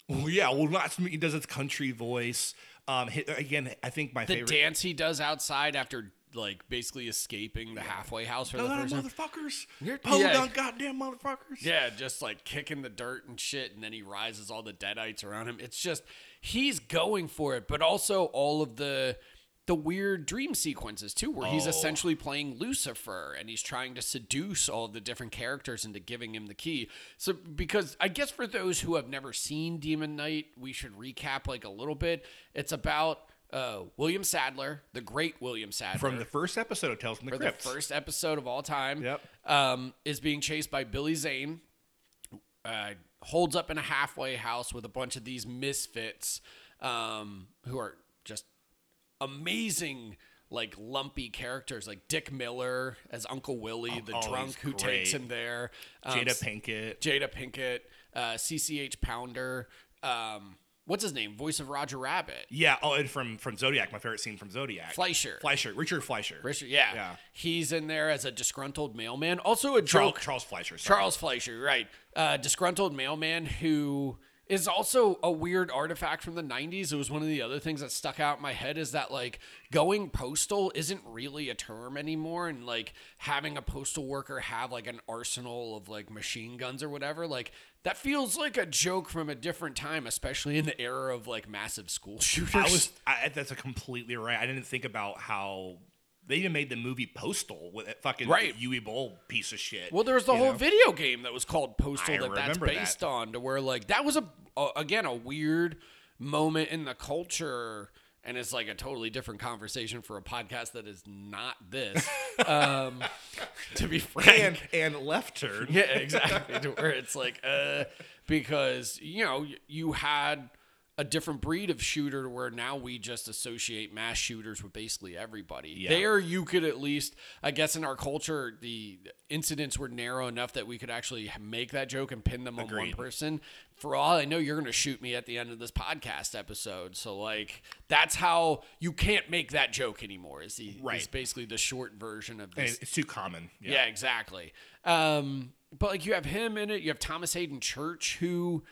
S2: well, yeah, well, me. He does his country voice. Um, again, I think my
S1: the
S2: favorite.
S1: dance he does outside after like basically escaping the halfway house for
S2: No,
S1: the
S2: no,
S1: first time.
S2: motherfuckers!
S1: You're-
S2: Hold
S1: yeah.
S2: on, goddamn motherfuckers!
S1: Yeah, just like kicking the dirt and shit, and then he rises all the deadites around him. It's just he's going for it, but also all of the the weird dream sequences too, where he's
S2: Oh.
S1: essentially playing Lucifer and he's trying to seduce all of the different characters into giving him the key. So, because I guess for those who have never seen Demon Knight, we should recap like a little bit. It's about uh, William Sadler, the great William Sadler
S2: From the first episode of Tales from the Crypt.
S1: the first episode of all time.
S2: Yep.
S1: Um, is being chased by Billy Zane. Uh, holds up in a halfway house with a bunch of these misfits um, who are just amazing, like lumpy characters, like Dick Miller as Uncle Willie, the
S2: oh,
S1: drunk who takes him there. Um,
S2: Jada Pinkett.
S1: Jada Pinkett, uh, CCH Pounder. Um, what's his name? Voice of Roger Rabbit.
S2: Yeah. Oh, and from from Zodiac, my favorite scene from Zodiac.
S1: Fleischer.
S2: Fleischer. Richard Fleischer.
S1: Richard, yeah.
S2: Yeah.
S1: He's in there as a disgruntled mailman. Also a
S2: Charles,
S1: joke.
S2: Charles Fleischer. sorry.
S1: Charles Fleischer, right. Uh, disgruntled mailman who is also a weird artifact from the 90s. It was one of the other things that stuck out in my head is that, like, going postal isn't really a term anymore. And, like, having a postal worker have, like, an arsenal of, like, machine guns or whatever, like, that feels like a joke from a different time, especially in the era of, like, massive school [LAUGHS] shooters.
S2: I was. I, that's a completely right. I didn't think about how they even made the movie Postal with that fucking
S1: Right.
S2: Uwe Boll piece of shit.
S1: Well, there was the
S2: you
S1: whole
S2: know?
S1: video game that was called Postal
S2: I
S1: that that's
S2: remember that.
S1: based on, to where like that was a, a again a weird moment in the culture, and it's like a totally different conversation for a podcast that is not this. [LAUGHS] um, to be frank,
S2: and and left turn.
S1: yeah, exactly. To where it's like, uh, because you know y- you had a different breed of shooter where now we just associate mass shooters with basically everybody.
S2: Yeah.
S1: There, you could at least, I guess, in our culture, the incidents were narrow enough that we could actually make that joke and pin them on one person. For all I know, you're going to shoot me at the end of this podcast episode. So, like, that's how you can't make that joke anymore. Is the
S2: Right.
S1: is basically the short version of
S2: And
S1: this
S2: it's too common.
S1: yeah, exactly. Um, but like you have him in it. You have Thomas Haden Church, who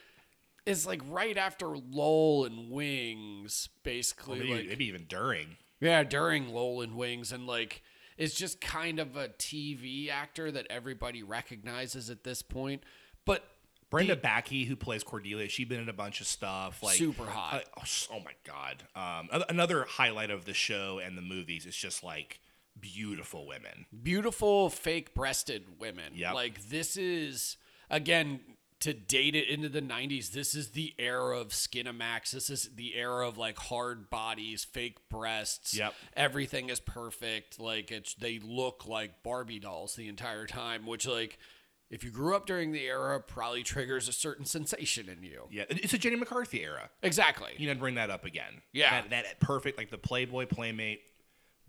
S1: is like right after Lowell and Wings, basically.
S2: Maybe,
S1: like
S2: maybe even during.
S1: yeah, during Lowell and Wings, and like it's just kind of a TV actor that everybody recognizes at this point. But
S2: Brenda Bakke, who plays Cordelia, she's been in a bunch of stuff. Like
S1: Super hot.
S2: uh, oh, oh my god! Um, another highlight of the show and the movies is just like beautiful women.
S1: beautiful fake breasted women.
S2: Yeah.
S1: Like this is again to date it into the 90s. This is the era of Skinamax. This is the era of like hard bodies, fake breasts.
S2: Yep.
S1: Everything is perfect. Like it's they look like Barbie dolls the entire time, which like if you grew up during the era probably triggers a certain sensation in you.
S2: Yeah, it's a Jenny McCarthy era.
S1: Exactly.
S2: You know, bring that up again.
S1: Yeah.
S2: that, that perfect like the Playboy playmate.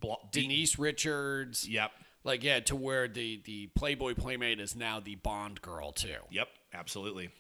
S2: Blo-
S1: Denise Richards.
S2: Yep.
S1: Like yeah, to where the the Playboy playmate is now the Bond girl too.
S2: Yep. Absolutely.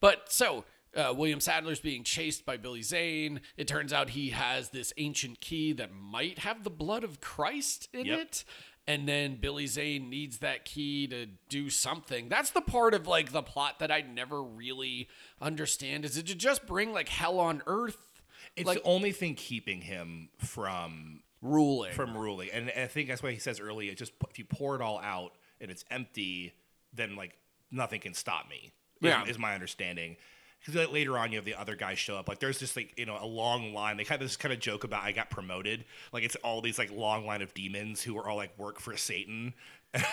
S1: But so uh, William Sadler's being chased by Billy Zane. It turns out he has this ancient key that might have the blood of Christ in
S2: Yep.
S1: it. And then Billy Zane needs that key to do something. That's the part of like the plot that I never really understand. Is it to just bring like hell on earth
S2: It's
S1: Like-
S2: the only thing keeping him from
S1: ruling?
S2: from ruling, and, and I think that's why he says earlier. Just if you pour it all out and it's empty, then like nothing can stop me.
S1: Yeah.
S2: is, my understanding. Because like, later on, you have the other guys show up. Like there's just like you know a long line. They kind of this kind of joke about I got promoted. Like it's all these like long line of demons who are all like work for Satan. [LAUGHS]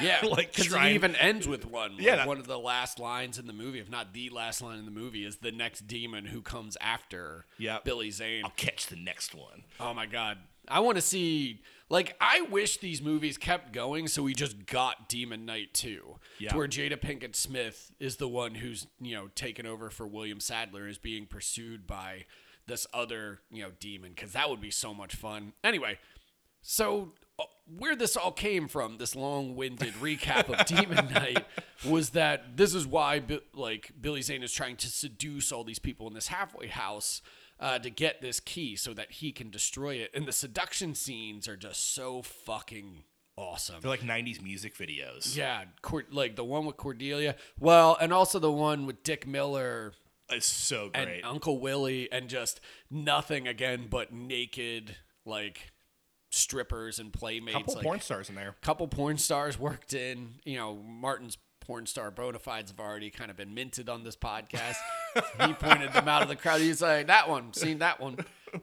S1: Yeah,
S2: like
S1: because it even ends with one. Like,
S2: Yeah, that-
S1: one of the last lines in the movie, if not the last line in the movie, is the next demon who comes after
S2: Yep.
S1: Billy Zane.
S2: I'll catch the next one.
S1: Oh my god. I want to see like I wish these movies kept going so we just got Demon Knight 2.
S2: Yeah.
S1: To where Jada Pinkett Smith is the one who's, you know, taken over for William Sadler is being pursued by this other, you know, demon cuz that would be so much fun. Anyway, so uh, where this all came from, this long-winded recap of [LAUGHS] Demon Knight, was that this is why, like, Billy Zane is trying to seduce all these people in this halfway house uh, to get this key so that he can destroy it. And the seduction scenes are just so fucking awesome.
S2: They're like '90s music videos.
S1: Yeah, like the one with Cordelia. Well, and also the one with Dick Miller
S2: It's so
S1: and
S2: great.
S1: Uncle Willie, and just nothing again but naked, like strippers and playmates.
S2: couple
S1: like,
S2: porn stars in there.
S1: couple porn stars worked in. You know, Martin's porn star bona fides have already kind of been minted on this podcast. he pointed them out of the crowd. He's like, that one, seen that one.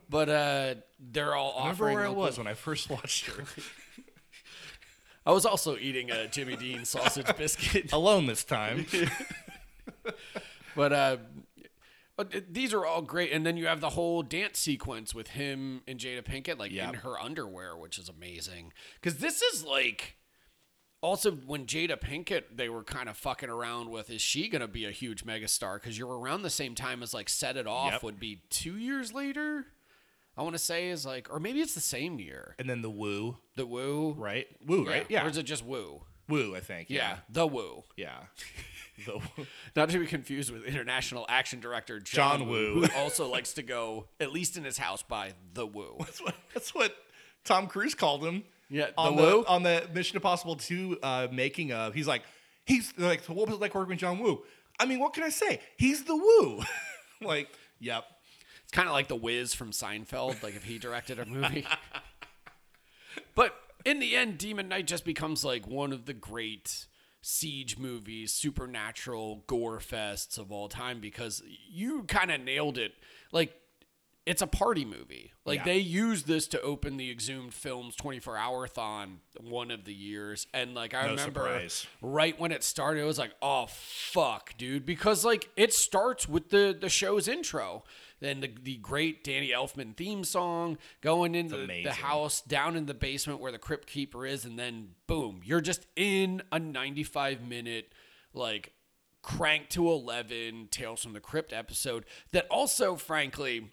S1: But uh they're all
S2: I remember where I was when I first watched her. [LAUGHS]
S1: I was also eating a Jimmy Dean sausage [LAUGHS] biscuit.
S2: Alone this time. [LAUGHS]
S1: But uh, these are all great, and then you have the whole dance sequence with him and Jada Pinkett, like
S2: Yeah.
S1: in her underwear, which is amazing. Because this is like also when Jada Pinkett they were kind of fucking around with is she gonna be a huge megastar? Because you're around the same time as like Set It Off
S2: Yep.
S1: would be two years later. I want to say is like, or maybe it's the same year.
S2: And then the woo,
S1: The Woo,
S2: right? Woo, right? Yeah.
S1: Or is it just Woo?
S2: Woo, I think.
S1: Yeah,
S2: Yeah.
S1: The Woo.
S2: Yeah. [LAUGHS] the woo.
S1: Not to be confused with international action director John,
S2: John
S1: Woo,
S2: Woo.
S1: who also likes to go, at least in his house, by the Woo.
S2: That's what, that's what Tom Cruise called him.
S1: Yeah,
S2: on
S1: the
S2: the,
S1: Woo?
S2: on the Mission Impossible 2 uh, making of. He's like, he's like, so what was it like working with John Woo? I mean, what can I say? He's the Woo. [LAUGHS] like, yep.
S1: It's kind of like the Wiz from Seinfeld, like if he directed a [LAUGHS] movie. but in the end, Demon Knight just becomes like one of the great siege movies, supernatural gore fests of all time because you kind of nailed it. Like, it's a party movie. Like
S2: Yeah.
S1: they used this to open the Exhumed Films 24 hour thon one of the years. And like I
S2: No
S1: remember
S2: surprise.
S1: right when it started, it was like, oh fuck, dude. Because like it starts with the the show's intro. Then the, the great Danny Elfman theme song going into the house down in the basement where the crypt keeper is, and then boom, you're just in a 95 minute like crank to 11 Tales from the Crypt episode that also, frankly,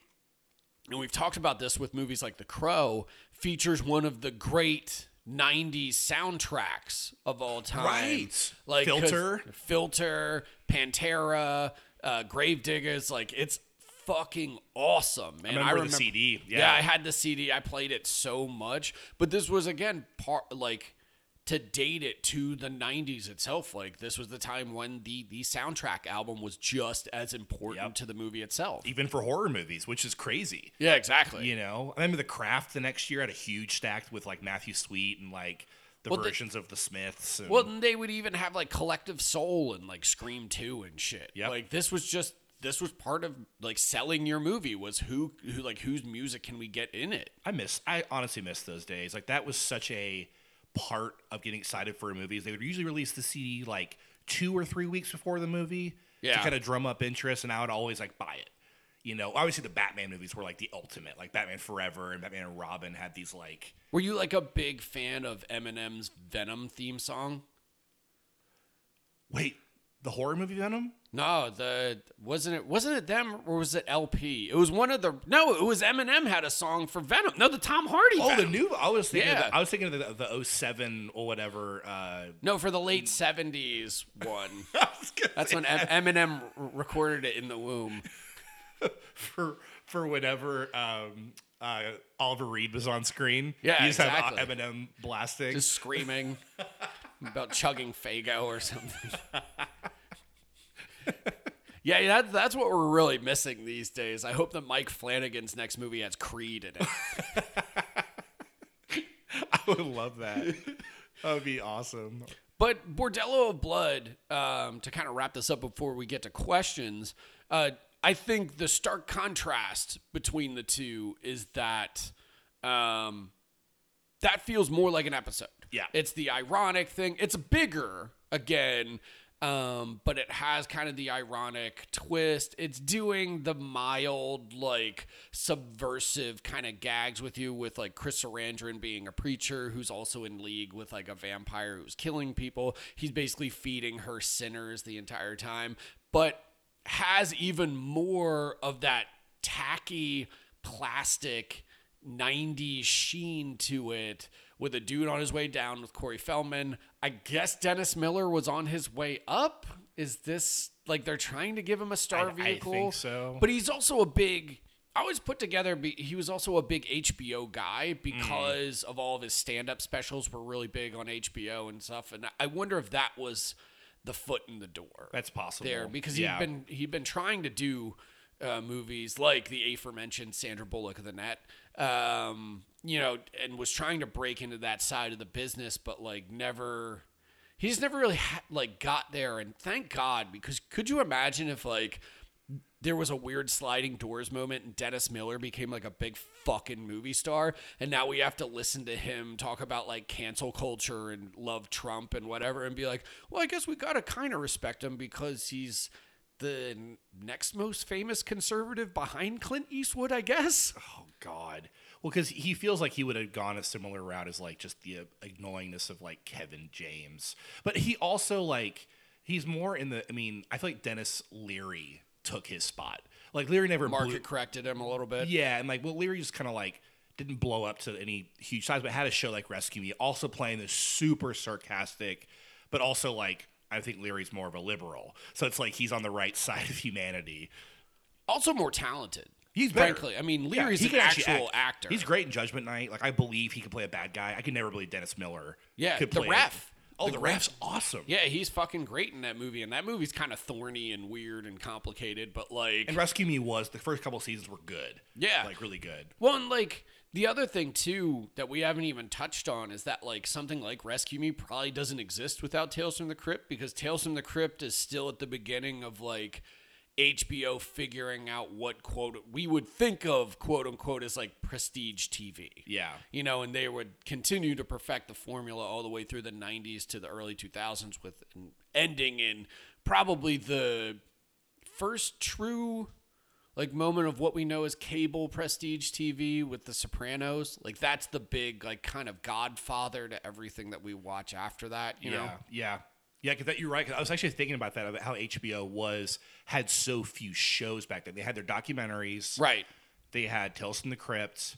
S1: and we've talked about this with movies like The Crow, features one of the great 90s soundtracks of all time.
S2: Right.
S1: Like
S2: Filter.
S1: Filter, Pantera, uh, Gravediggers, like it's fucking awesome. Man, I
S2: remember the CD,
S1: Yeah.
S2: yeah.
S1: I had the CD. I played it so much. But this was again part like to date it to the 90s itself like this was the time when the the soundtrack album was just as important
S2: Yep.
S1: to the movie itself
S2: Even for horror movies, which is crazy.
S1: yeah exactly
S2: You know, I remember The Craft the next year had a huge stack with like Matthew Sweet and like the
S1: Well,
S2: versions of the Smiths. And,
S1: Well, then they would even have like Collective Soul and like Scream 2 and shit.
S2: Yeah,
S1: Like this was just this was part of like selling your movie was who who like whose music can we get in it?
S2: I miss. I honestly miss those days. Like that was such a part of getting excited for a movie is They would usually release the CD like two or three weeks before the movie
S1: Yeah.
S2: to kind of drum up interest, and I would always like buy it. You know, obviously the Batman movies were like the ultimate. Like Batman Forever and Batman and Robin had these like.
S1: Were you like a big fan of Eminem's Venom theme song?
S2: Wait, the horror movie Venom?
S1: No, the wasn't it wasn't it them or was it LP? It was one of the no, it was Eminem had a song for Venom. No, the Tom Hardy.
S2: Oh, the new. I was thinking.
S1: Yeah.
S2: Of the, I was thinking of the, the 07 or whatever. Uh,
S1: No, for the late seventies one. [LAUGHS] That's
S2: say
S1: when em- Eminem recorded it in the womb. [LAUGHS]
S2: for for whenever um, uh, Oliver Reed was on screen.
S1: Yeah,
S2: you just
S1: exactly.
S2: have Eminem blasting.
S1: just screaming [LAUGHS] about chugging Faygo or something. [LAUGHS] yeah, that, that's what we're really missing these days. I hope that Mike Flanagan's next movie has Creed in it. [LAUGHS]
S2: I would love that. that would be awesome.
S1: But Bordello of Blood, um, to kind of wrap this up before we get to questions, uh, I think the stark contrast between the two is that um, that feels more like an episode.
S2: Yeah.
S1: It's the ironic thing. It's bigger again, um, but it has kind of the ironic twist. It's doing the mild, like subversive kind of gags with you, with like Chris Sarandon being a preacher who's also in league with like a vampire who's killing people. He's basically feeding her sinners the entire time, but has even more of that tacky plastic 90s sheen to it with a dude on his way down with Corey Feldman. I guess Dennis Miller was on his way up. Is this like they're trying to give him a star
S2: I- I think so.
S1: But he's also a big. I was put together. He was also a big HBO guy because of all of his stand-up specials were really big on HBO and stuff. And I wonder if that was the foot in the door
S2: That's possible.
S1: there because
S2: yeah.
S1: he'd been he'd been trying to do uh, movies like the aforementioned Sandra Bullock of the Net, um, you know, and was trying to break into that side of the business, but like never. He just never really ha- like got there, and thank God because could you imagine if like there was a weird sliding doors moment and Dennis Miller became like a big fucking movie star and now we have to listen to him talk about like cancel culture and love Trump and whatever and be like, "Well, I guess we got to kind of respect him because he's the next most famous conservative behind Clint Eastwood, I guess."
S2: Oh God. Well, because he feels like he would have gone a similar route as like just the uh, annoyingness of like Kevin James, but he also like he's more in the. I mean, I feel like Denis Leary took his spot. Like Leary never blew-
S1: Market corrected him a little bit.
S2: Yeah, and like well, Leary just kind of like didn't blow up to any huge size, but had a show like Rescue Me, also playing this super sarcastic, but also like I think Leary's more of a liberal, so it's like he's on the right [LAUGHS] side of humanity.
S1: Also more talented.
S2: He's better.
S1: frankly. I mean,
S2: Yeah,
S1: Leary's
S2: he
S1: an
S2: can actually
S1: actual
S2: act.
S1: actor.
S2: He's great in Judgment Night. Like I believe he could play a bad guy. I could never believe Dennis Miller.
S1: Yeah,
S2: could
S1: the
S2: play
S1: ref.
S2: Oh,
S1: The
S2: the,
S1: ref.
S2: ref's awesome.
S1: Yeah, he's fucking great in that movie, and that movie's kind of thorny and weird and complicated, but like,
S2: And Rescue Me was the first couple seasons were good.
S1: Yeah.
S2: like really good.
S1: well, and like the other thing too that we haven't even touched on is that like something like Rescue Me probably doesn't exist without Tales from the Crypt because Tales from the Crypt is still at the beginning of like HBO figuring out what quote we would think of quote unquote as like prestige TV.
S2: Yeah,
S1: you know, and they would continue to perfect the formula all the way through the 90s to the early 2000s with an ending in probably the first true like moment of what we know as cable prestige TV with the Sopranos. Like that's the big like kind of godfather to everything that we watch after that, you
S2: yeah,
S1: know.
S2: yeah, yeah. Cause that you're right. 'cause I was actually thinking about that about how HBO was had so few shows back then. They had their documentaries.
S1: Right.
S2: They had Tales from the Crypt.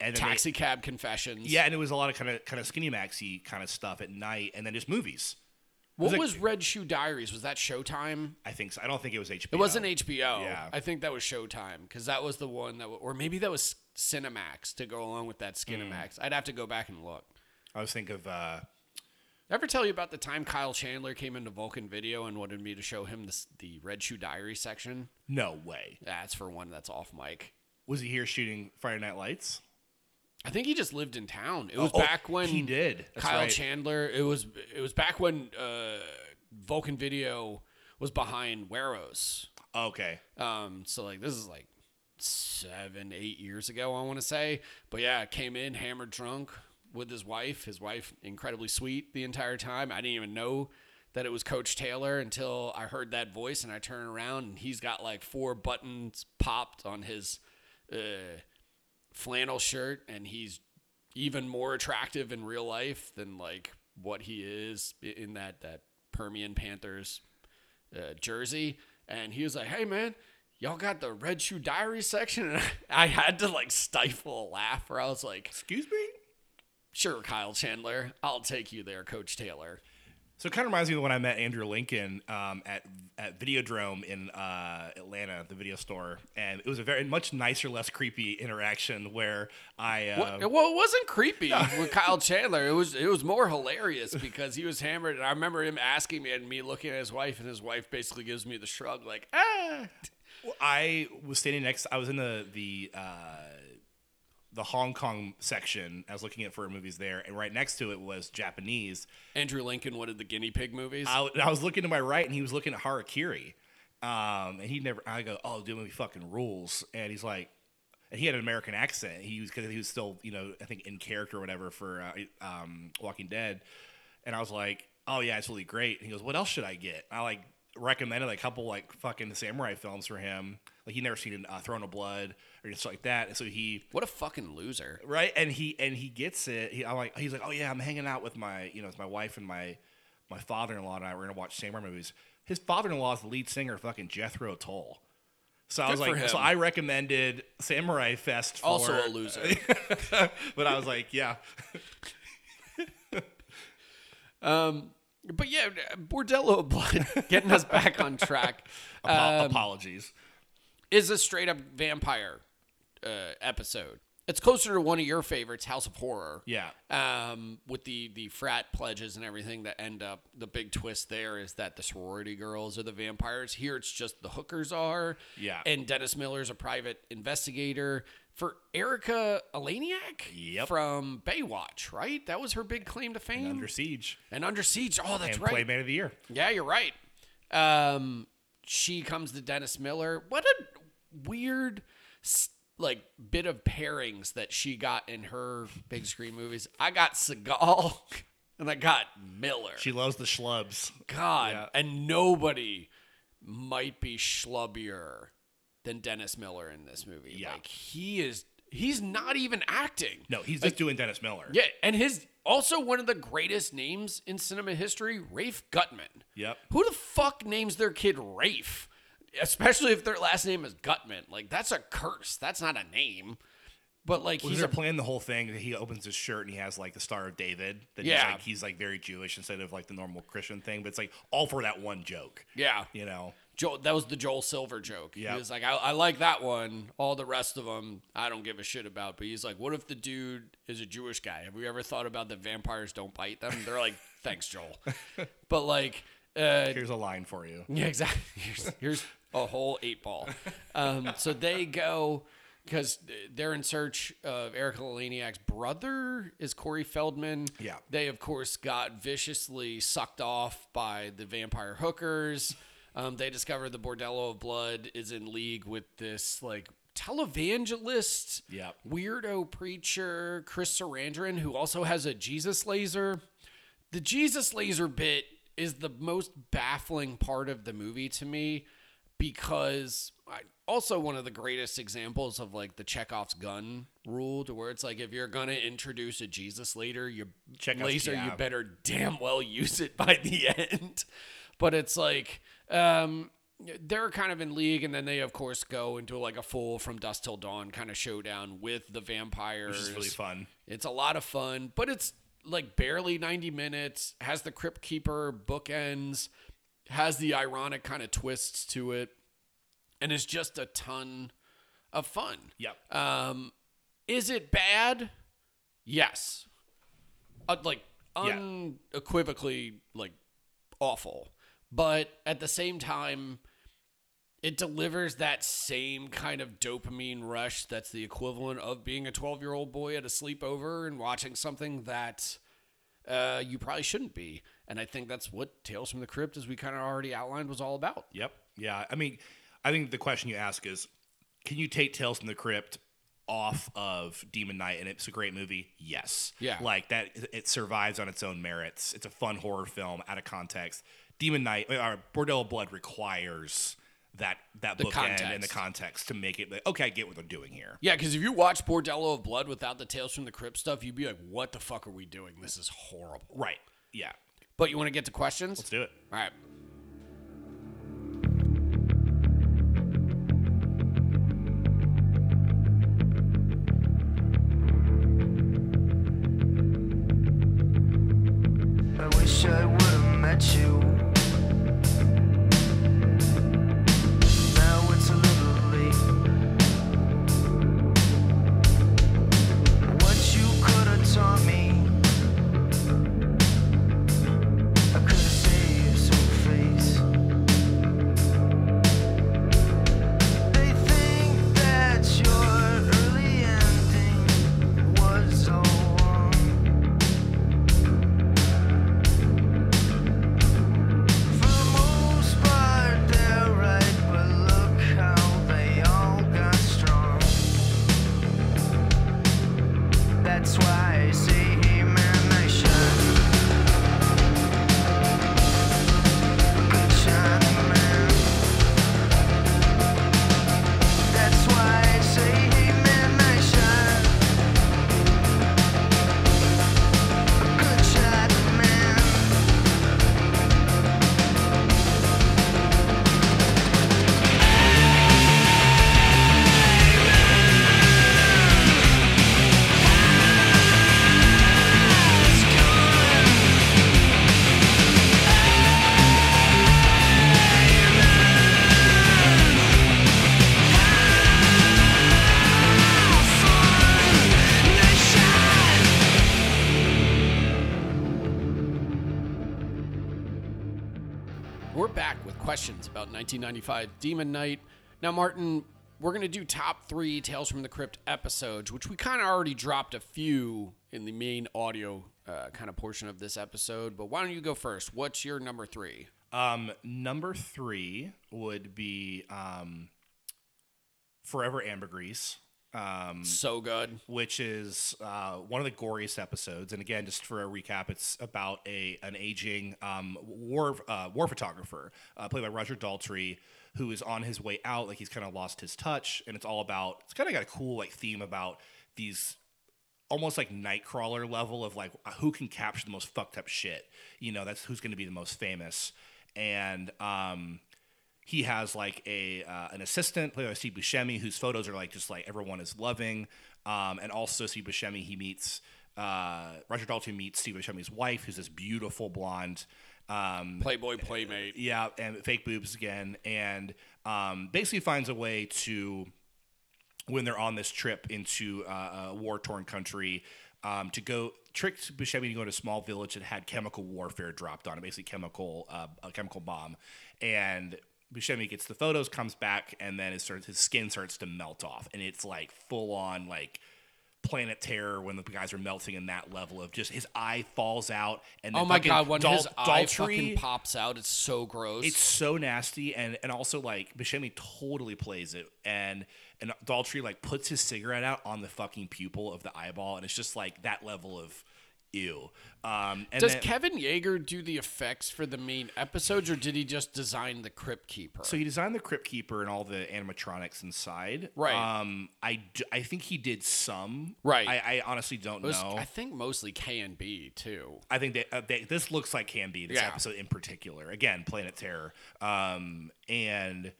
S2: And then they-
S1: Taxi Cab Confessions.
S2: yeah, and it was a lot of kind of kind of skinny maxi kind of stuff at night, and then just movies.
S1: What
S2: like-
S1: was Red Shoe Diaries? Was that Showtime?
S2: I think so. I don't think it was HBO.
S1: It wasn't HBO.
S2: Yeah.
S1: I think that was Showtime because that was the one that, or maybe that was Cinemax to go along with that Skinemax. I'd have to go back and look.
S2: I was thinking of. uh
S1: Ever tell you about the time Kyle Chandler came into Vulcan Video and wanted me to show him this, the Red Shoe Diary section?
S2: No way.
S1: That's for one that's off mic.
S2: Was he here shooting Friday Night Lights?
S1: I think he just lived in town. It was
S2: Oh,
S1: back when
S2: he did. That's
S1: Kyle
S2: right.
S1: Chandler. It was it was back when uh, Vulcan Video was behind Weros.
S2: Okay.
S1: Um, so like this is like seven, eight years ago, I want to say. But yeah, came in hammered drunk with his wife. His wife incredibly sweet the entire time. I didn't even know that it was Coach Taylor until I heard that voice and I turn around and he's got like four buttons popped on his uh, flannel shirt and he's even more attractive in real life than like what he is in that that Permian Panthers uh, jersey, and he was like, "Hey man, y'all got the Red Shoe Diary section," [LAUGHS] and I, I had to like stifle a laugh, where I was like,
S2: Excuse me.
S1: "Sure, Kyle Chandler, I'll take you there, Coach Taylor."
S2: So it kind of reminds me of when I met Andrew Lincoln um, at at Videodrome in uh, Atlanta, the video store, and it was a very much nicer, less creepy interaction where I. Uh,
S1: Well, well, it wasn't creepy with Kyle Chandler. It was it was more hilarious because he was hammered, and I remember him asking me and me looking at his wife, and his wife basically gives me the shrug, like, "Ah."
S2: I was standing next. I was in the the uh, the Hong Kong section. I was looking at for movies there, and right next to it was Japanese.
S1: Andrew Lincoln wanted the guinea pig movies.
S2: I, I was looking to my right, and he was looking at Harakiri. Um, and he never. I go, oh, dude, movie fucking rules. And he's like, and he had an American accent. He was because he was still, you know, I think in character or whatever for uh, um, Walking Dead. And I was like, oh yeah, it's really great. And he goes, what else should I get? I like recommended a couple like fucking samurai films for him. Like he never seen uh, Throne of Blood or just like that. And so he
S1: what a fucking loser.
S2: right? And he and he gets it. He, I'm like he's like oh yeah i'm hanging out with my you know it's my wife and my my father-in-law and i we're gonna watch samurai movies. His father-in-law is the lead singer fucking jethro tull. So i was
S1: Good
S2: like so i recommended samurai fest for,
S1: Also a loser. [LAUGHS]
S2: but i was like yeah. [LAUGHS]
S1: Um, but yeah, Bordello of Blood, [LAUGHS] getting us back on track, um,
S2: apologies.
S1: is a straight up vampire uh, episode. It's closer to one of your favorites, House of Horror.
S2: yeah
S1: Um, with the the frat pledges and everything that end up the big twist there is that the sorority girls are the vampires. Here it's just the hookers are.
S2: Yeah.
S1: And Dennis Miller's a private investigator. For Erika Eleniak
S2: Yep.
S1: from Baywatch, right? That was her big claim to fame.
S2: under siege
S1: and Under Siege. Oh, that's
S2: and
S1: right.
S2: playmate of the year
S1: Yeah, you're right. Um, she comes to Dennis Miller. What a weird like bit of pairings that she got in her big screen movies. I got Seagal [LAUGHS] and I got Miller.
S2: She loves the schlubs.
S1: God,
S2: Yeah.
S1: and nobody might be schlubbier than Dennis Miller in this movie.
S2: Yeah.
S1: Like he is he's not even acting.
S2: No, he's just doing Dennis Miller.
S1: Yeah, and his also one of the greatest names in cinema history, Rafe Guttman.
S2: Yep.
S1: Who the fuck names their kid Rafe? Especially if their last name is Guttman. Like that's a curse. That's not a name. But like
S2: Well,
S1: he's a
S2: playing the whole thing. that He opens his shirt and he has like the Star of David. That he's
S1: Yeah.
S2: like he's like very Jewish instead of like the normal Christian thing. But it's like all for that one joke.
S1: yeah.
S2: You know.
S1: Joel, that was the Joel Silver joke.
S2: Yeah.
S1: He was like, I, I like that one. All the rest of them, I don't give a shit about. But he's like, what if the dude is a Jewish guy? Have you ever thought about that vampires don't bite them? They're like, thanks, Joel. [LAUGHS] but like, uh,
S2: Here's a line for you.
S1: yeah, exactly. [LAUGHS] Here's, here's a whole eight ball. Um, so they go because they're in search of Erika Eleniak's brother is Corey Feldman.
S2: Yeah.
S1: They of course got viciously sucked off by the vampire hookers. Um, they discover the Bordello of Blood is in league with this like televangelist,
S2: Yep.
S1: weirdo preacher Chris Sarandon, who also has a Jesus laser. The Jesus laser bit is the most baffling part of the movie to me because I, also one of the greatest examples of like the Chekhov's gun rule to where it's like if you're gonna introduce a Jesus later, your
S2: Chekhov's-
S1: laser, you better damn well use it by the [LAUGHS] end. But it's like um, they're kind of in league, and then they of course go into like a full from dusk till dawn kind of showdown with the vampires.
S2: Which is really fun.
S1: It's a lot of fun, but it's like barely 90 minutes, has the Crypt Keeper bookends, has the ironic kind of twists to it, and it's just a ton of fun.
S2: Yep.
S1: Um, is it bad? Yes. Uh, like unequivocally like awful. But at the same time, it delivers that same kind of dopamine rush that's the equivalent of being a 12 year old boy at a sleepover and watching something that uh, you probably shouldn't be. And I think that's what Tales from the Crypt, as we kind of already outlined, was all about.
S2: Yep. Yeah. I mean, I think the question you ask is, can you take Tales from the Crypt off of Demon Knight and it's a great movie? Yes.
S1: Yeah.
S2: Like that, it survives on its own merits. It's a fun horror film out of context. Demon Knight or Bordello Blood requires that that
S1: The
S2: bookend and the
S1: context.
S2: context to make it like, okay, I get what they're doing here.
S1: Yeah, because if you watch Bordello of Blood without the Tales from the Crypt stuff, you'd be like, what the fuck are we doing? This is horrible.
S2: Right. Yeah.
S1: But you want to get to questions?
S2: Let's do it.
S1: All right.
S3: I wish I would have met you.
S1: 1995 Demon Knight. Now, Martin, we're going to do top three Tales from the Crypt episodes, which we kind of already dropped a few in the main audio uh, kind of portion of this episode. But why don't you go first? What's your number three?
S2: Um, number three would be um, Forever Ambergris. Um,
S1: So good.
S2: which is uh, one of the goriest episodes. And again, just for a recap, it's about a an aging um, war uh, war photographer uh, played by Roger Daltrey, who is on his way out. Like he's kind of lost his touch, and it's all about. It's kind of got a cool like theme about these almost like Nightcrawler level of like who can capture the most fucked up shit. You know, that's who's going to be the most famous. And um, he has like a uh, an assistant played by Steve Buscemi whose photos are like just like everyone is loving. Um, and also Steve Buscemi he meets uh, Roger Daltrey meets Steve Buscemi's wife who's this beautiful blonde. Um,
S1: Playboy playmate.
S2: yeah, and fake boobs again, and um, basically finds a way to when they're on this trip into uh, a war torn country um, to go trick Buscemi to go to a small village that had chemical warfare dropped on it, basically chemical uh, a chemical bomb, and Buscemi gets the photos, comes back, and then it starts his skin starts to melt off, and it's like full on like planet terror when the guys are melting in that level of just his eye falls out and
S1: Oh my god, when
S2: Dal-
S1: his eye fucking pops out, it's so gross.
S2: it's so nasty, and and also like Buscemi totally plays it, and and Daltrey like puts his cigarette out on the fucking pupil of the eyeball, and it's just like that level of ew. Um, and
S1: Does
S2: then,
S1: Kevin Yagher do the effects for the main episodes, or did he just design the Crypt Keeper?
S2: so he designed the Crypt Keeper and all the animatronics inside.
S1: Right.
S2: Um, I, I think he did some.
S1: Right.
S2: I, I honestly don't
S1: was,
S2: know.
S1: I think mostly KNB too.
S2: I think that uh, they, this looks like KNB. this
S1: Yeah.
S2: episode in particular. Again, Planet Terror, um, and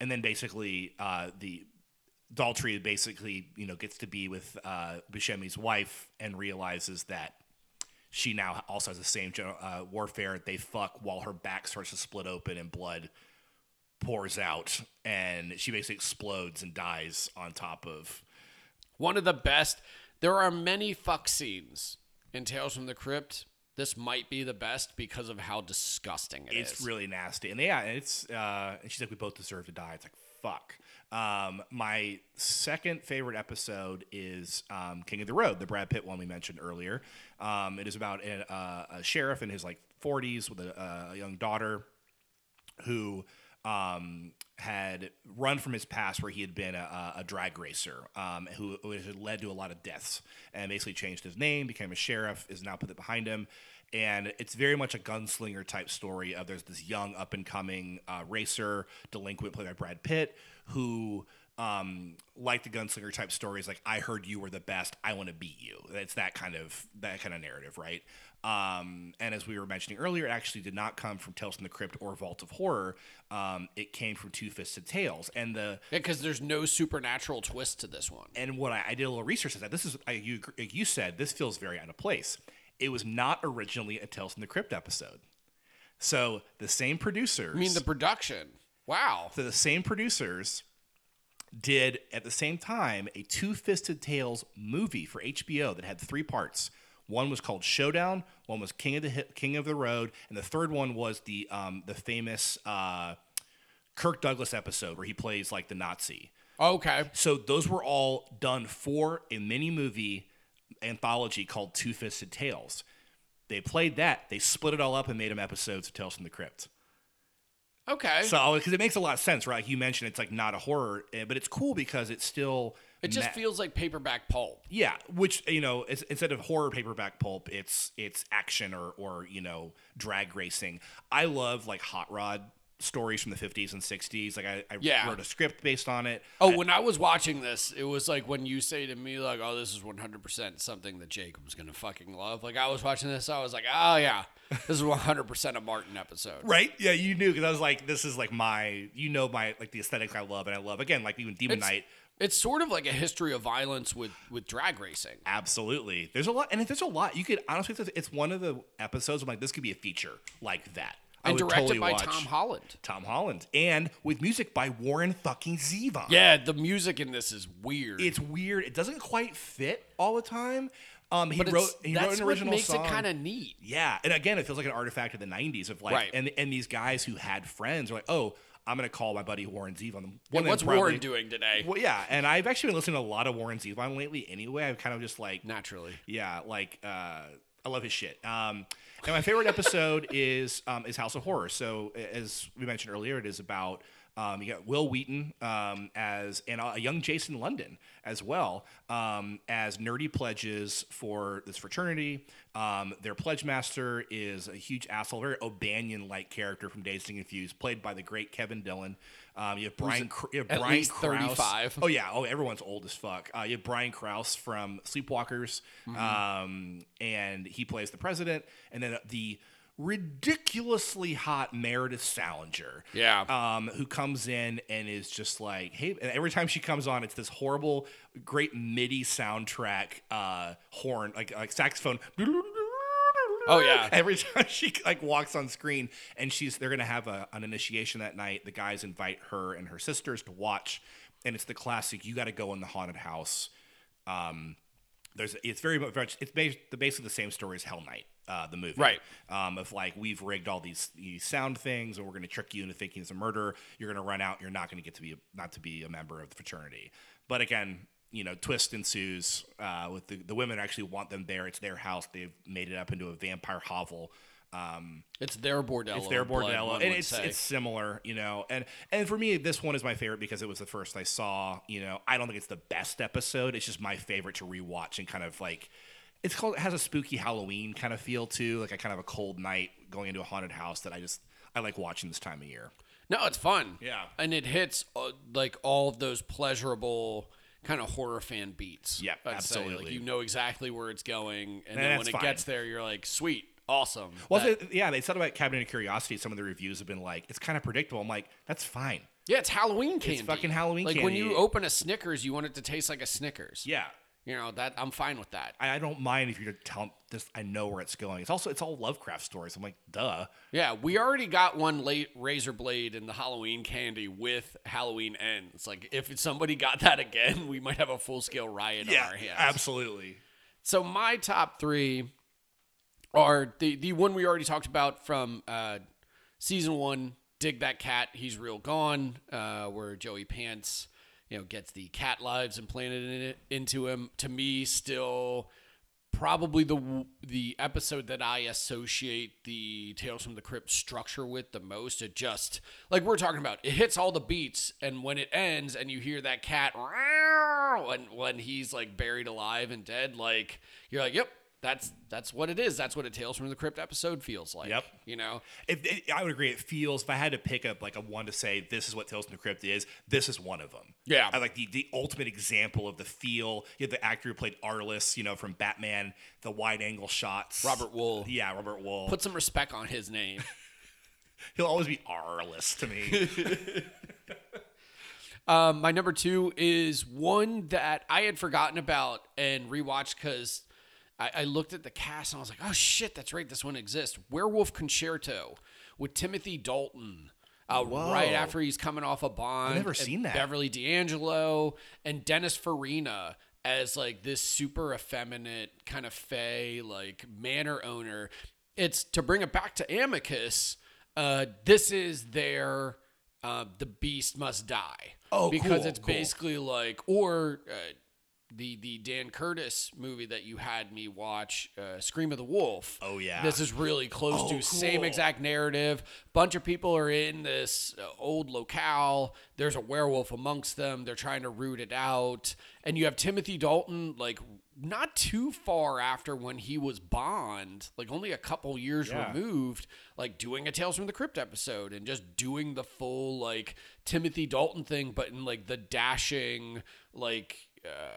S2: and then basically uh, the Daltrey basically you know gets to be with uh, Buscemi's wife and realizes that she now also has the same uh, warfare. They fuck while her back starts to split open and blood pours out, and she basically explodes and dies on top of.
S1: One of the best. There are many fuck scenes in Tales from the Crypt. This might be the best because of how disgusting it is.
S2: it's really nasty. And yeah, it's uh and she's like, we both deserve to die. It's like fuck. Um, my second favorite episode is um, King of the Road, the Brad Pitt one we mentioned earlier. Um, it is about a, uh, a sheriff in his like 40s with a, uh, a young daughter who um, had run from his past where he had been a, a drag racer, um, who, who had led to a lot of deaths, and basically changed his name, became a sheriff, is now put it behind him. And it's very much a gunslinger type story of there's this young up and coming uh, racer delinquent played by Brad Pitt who um, like the gunslinger type stories like I heard you were the best I want to beat you it's that kind of that kind of narrative right um, and as we were mentioning earlier it actually did not come from Tales from the Crypt or Vault of Horror um, it came from Two Fisted Tales and the
S1: Yeah, because there's no supernatural twist to this one.
S2: and what I, I did a little research is that this is I, you like you said this feels very out of place. It was not originally a Tales from the Crypt episode. So the same producers,
S1: I mean, the production. Wow.
S2: so the same producers did at the same time a Two Fisted Tales movie for HBO that had three parts. One was called Showdown. One was King of the Hit, King of the Road, and the third one was the um, the famous uh, Kirk Douglas episode where he plays like the Nazi.
S1: Okay.
S2: So those were all done for a mini movie anthology called Two Fisted Tales. They played that. They split it all up and made them episodes of Tales from the Crypt.
S1: Okay.
S2: So because it makes a lot of sense, right? Like you mentioned, it's like not a horror, eh, but it's cool because it's still
S1: it just
S2: ma-
S1: feels like paperback pulp.
S2: yeah. Which you know, it's, instead of horror paperback pulp, it's it's action or or you know drag racing. I love like hot rod stories from the 50s and 60s like i, I
S1: Yeah.
S2: wrote a script based on it
S1: Oh, when I was watching this, it was like when you say to me, like, oh, this is 100% something that Jacob's going to fucking love. Like, I was watching this, I was like, oh, yeah, this is 100% a Martin episode.
S2: Right? Yeah, you knew because I was like, this is like my, you know, my like the aesthetics I love, and I love again, like even Demon
S1: It's,
S2: Knight.
S1: it's sort of like a history of violence with, with drag racing.
S2: Absolutely, there's a lot, and if there's a lot, you could honestly, it's- it's one of the episodes. I'm like, this could be a feature like that. I
S1: And directed
S2: totally
S1: by Tom Holland.
S2: Tom Holland, and with music by Warren fucking Zevon.
S1: Yeah, the music in this is weird.
S2: it's weird. It doesn't quite fit all the time. Um, he
S1: but
S2: wrote he
S1: that's
S2: wrote an
S1: what
S2: original
S1: makes
S2: song.
S1: it kind of neat.
S2: Yeah, and again, it feels like an artifact of the '90s of like,
S1: Right.
S2: and and these guys who had friends are like, oh, I'm gonna call my buddy Warren Zevon. One of
S1: What's
S2: probably-
S1: Warren doing today?
S2: Well, yeah, and I've actually been listening to a lot of Warren Zevon lately. Anyway, I've kind of just like,
S1: Naturally.
S2: yeah, like uh, I love his shit. Um, and my favorite episode [LAUGHS] is um, is House of Horror. So as we mentioned earlier, it is about um, you got Wil Wheaton um, as and a young Jason London as well um, as nerdy pledges for this fraternity. Um, their pledge master is a huge asshole, very O'Bannion like character from Dazed and Confused, played by the great Kevin Dillon. Um, you have Brian, you have
S1: at
S2: Brian
S1: least
S2: Krause.
S1: 35.
S2: Oh yeah. Oh, everyone's old as fuck. Uh, you have Brian Krause from Sleepwalkers, um, and he plays the president, and then the ridiculously hot Meredith Salinger.
S1: Yeah.
S2: Um, who comes in and is just like, hey, and every time she comes on, it's this horrible, great MIDI soundtrack, uh, horn, like like saxophone.
S1: Oh, yeah. [LAUGHS]
S2: Every time she like walks on screen, and she's they're gonna have a, an initiation that night. The guys invite her and her sisters to watch, and it's the classic. You got to go in the haunted house. Um, there's it's very much it's basically the same story as Hell Night, uh, the movie,
S1: Right.
S2: Um, of like we've rigged all these these sound things, and we're going to trick you into thinking it's a murder. You're going to run out. You're not going to get to be a, not to be a member of the fraternity. But again, you know, twist ensues. Uh, with the the women actually want them there. It's their house. They've made it up into a vampire hovel. Um,
S1: It's their bordello.
S2: it's their bordello, and it's
S1: say.
S2: it's similar, you know. And and for me, this one is my favorite because it was the first I saw. You know, I don't think it's the best episode. It's just my favorite to rewatch and kind of like. It's called. It has a spooky Halloween kind of feel too, like a kind of a cold night going into a haunted house that I just I like watching this time of year.
S1: No, it's fun.
S2: Yeah.
S1: and it hits uh, like all of those pleasurable kind of horror fan beats. I'd say. Like,
S2: absolutely.
S1: you know exactly where it's going, and
S2: And
S1: then when it
S2: fine.
S1: gets there, you're like, sweet, awesome.
S2: Well,
S1: That-
S2: they- yeah, they said about Cabinet of Curiosity. Some of the reviews have been like, it's kind of predictable. I'm like, that's fine.
S1: yeah, it's Halloween candy.
S2: It's fucking Halloween candy.
S1: Like when you open a Snickers, you want it to taste like a Snickers.
S2: Yeah.
S1: You know that I'm fine with that.
S2: I I don't mind if you're telling this. I know where it's going. It's also it's all Lovecraft stories. I'm like, duh.
S1: Yeah, we already got one late razor blade in the Halloween candy with Halloween ends. Like if somebody got that again, we might have a full scale riot on our hands.
S2: absolutely.
S1: So my top three are the the one we already talked about from uh, season one. Dig that cat, he's real gone. Uh, where Joey Pants, you know, gets the cat lives implanted in it, into him. To me, still probably the the episode that I associate the Tales from the Crypt structure with the most. It just like we're talking about, it hits all the beats, and when it ends, and you hear that cat when when he's like buried alive and dead, like you're like, yep. That's that's what it is. That's what a Tales from the Crypt episode feels like.
S2: Yep.
S1: You know,
S2: If it, I would agree, it feels. If I had to pick up like a one to say this is what Tales from the Crypt is, this is one of them.
S1: Yeah.
S2: I like the the ultimate example of the feel. You have the actor who played Arliss, you know, from Batman, the wide angle shots.
S1: Robert Wuhl.
S2: Yeah, Robert Wuhl.
S1: Put some respect on his name. [LAUGHS]
S2: He'll always be Arliss to me. [LAUGHS]
S1: Um, my number two is one that I had forgotten about and rewatched because I, I looked at the cast and I was like, oh shit, that's right, this one exists. Werewolf Concerto with Timothy Dalton. Uh, right after he's coming off a bond.
S2: I've
S1: never
S2: seen that.
S1: Beverly D'Angelo and Dennis Farina as like this super effeminate kind of fey like manor owner. It's to bring it back to Amicus. Uh, this is their uh, the beast must die.
S2: Oh,
S1: because
S2: cool,
S1: it's
S2: cool.
S1: basically like or uh, the the Dan Curtis movie that you had me watch, uh, Scream of the Wolf.
S2: Oh, yeah.
S1: this is really close
S2: Oh,
S1: to same exact narrative. Bunch of people are in this uh, old locale. There's a werewolf amongst them. They're trying to root it out, and you have Timothy Dalton like not too far after when he was Bond, like only a couple years
S2: Yeah.
S1: removed, like doing a Tales from the Crypt episode and just doing the full like Timothy Dalton thing, but in like the dashing like. Uh,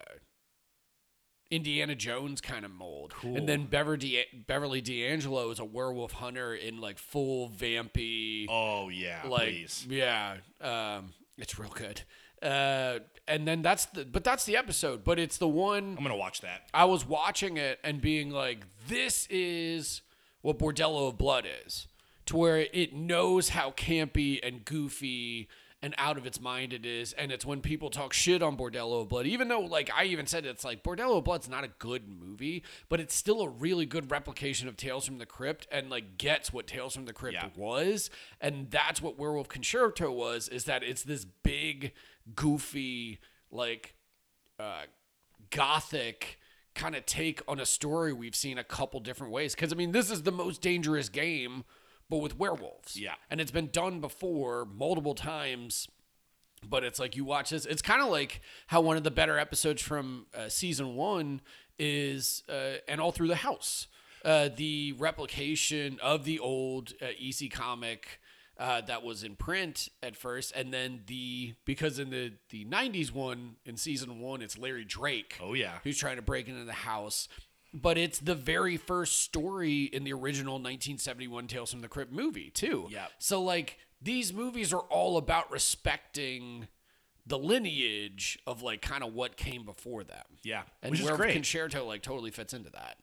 S1: Indiana Jones kind of mold. And then Beverly, Beverly D'Angelo is a werewolf hunter in like full vampy
S2: oh yeah,
S1: like
S2: please.
S1: yeah um it's real good uh and then that's the but that's the episode but it's the one
S2: I'm gonna watch that.
S1: i was watching it and being like this is what bordello of blood is to where it knows how campy and goofy and out of its mind it is and it's when people talk shit on bordello of blood even though like i even said it's like bordello of blood's not a good movie but it's still a really good replication of tales from the crypt and like gets what tales from the crypt
S2: Yeah.
S1: was and that's what werewolf concerto was is that it's this big goofy like uh gothic kind of take on a story we've seen a couple different ways. Because I mean, this is the most dangerous game, but with werewolves.
S2: Yeah.
S1: and it's been done before multiple times. But it's like you watch this. It's kind of like how one of the better episodes from uh, season one is, uh, and all through the house, uh, the replication of the old uh, EC comic uh, that was in print at first, and then the because in the the '90s one in season one, it's Larry Drake.
S2: Oh, yeah.
S1: who's trying to break into the house. But it's the very first story in the original 1971 Tales from the Crypt movie too.
S2: Yeah.
S1: So like these movies are all about respecting the lineage of like kind of what came before them.
S2: Yeah,
S1: And
S2: great.
S1: Concerto like totally fits into that.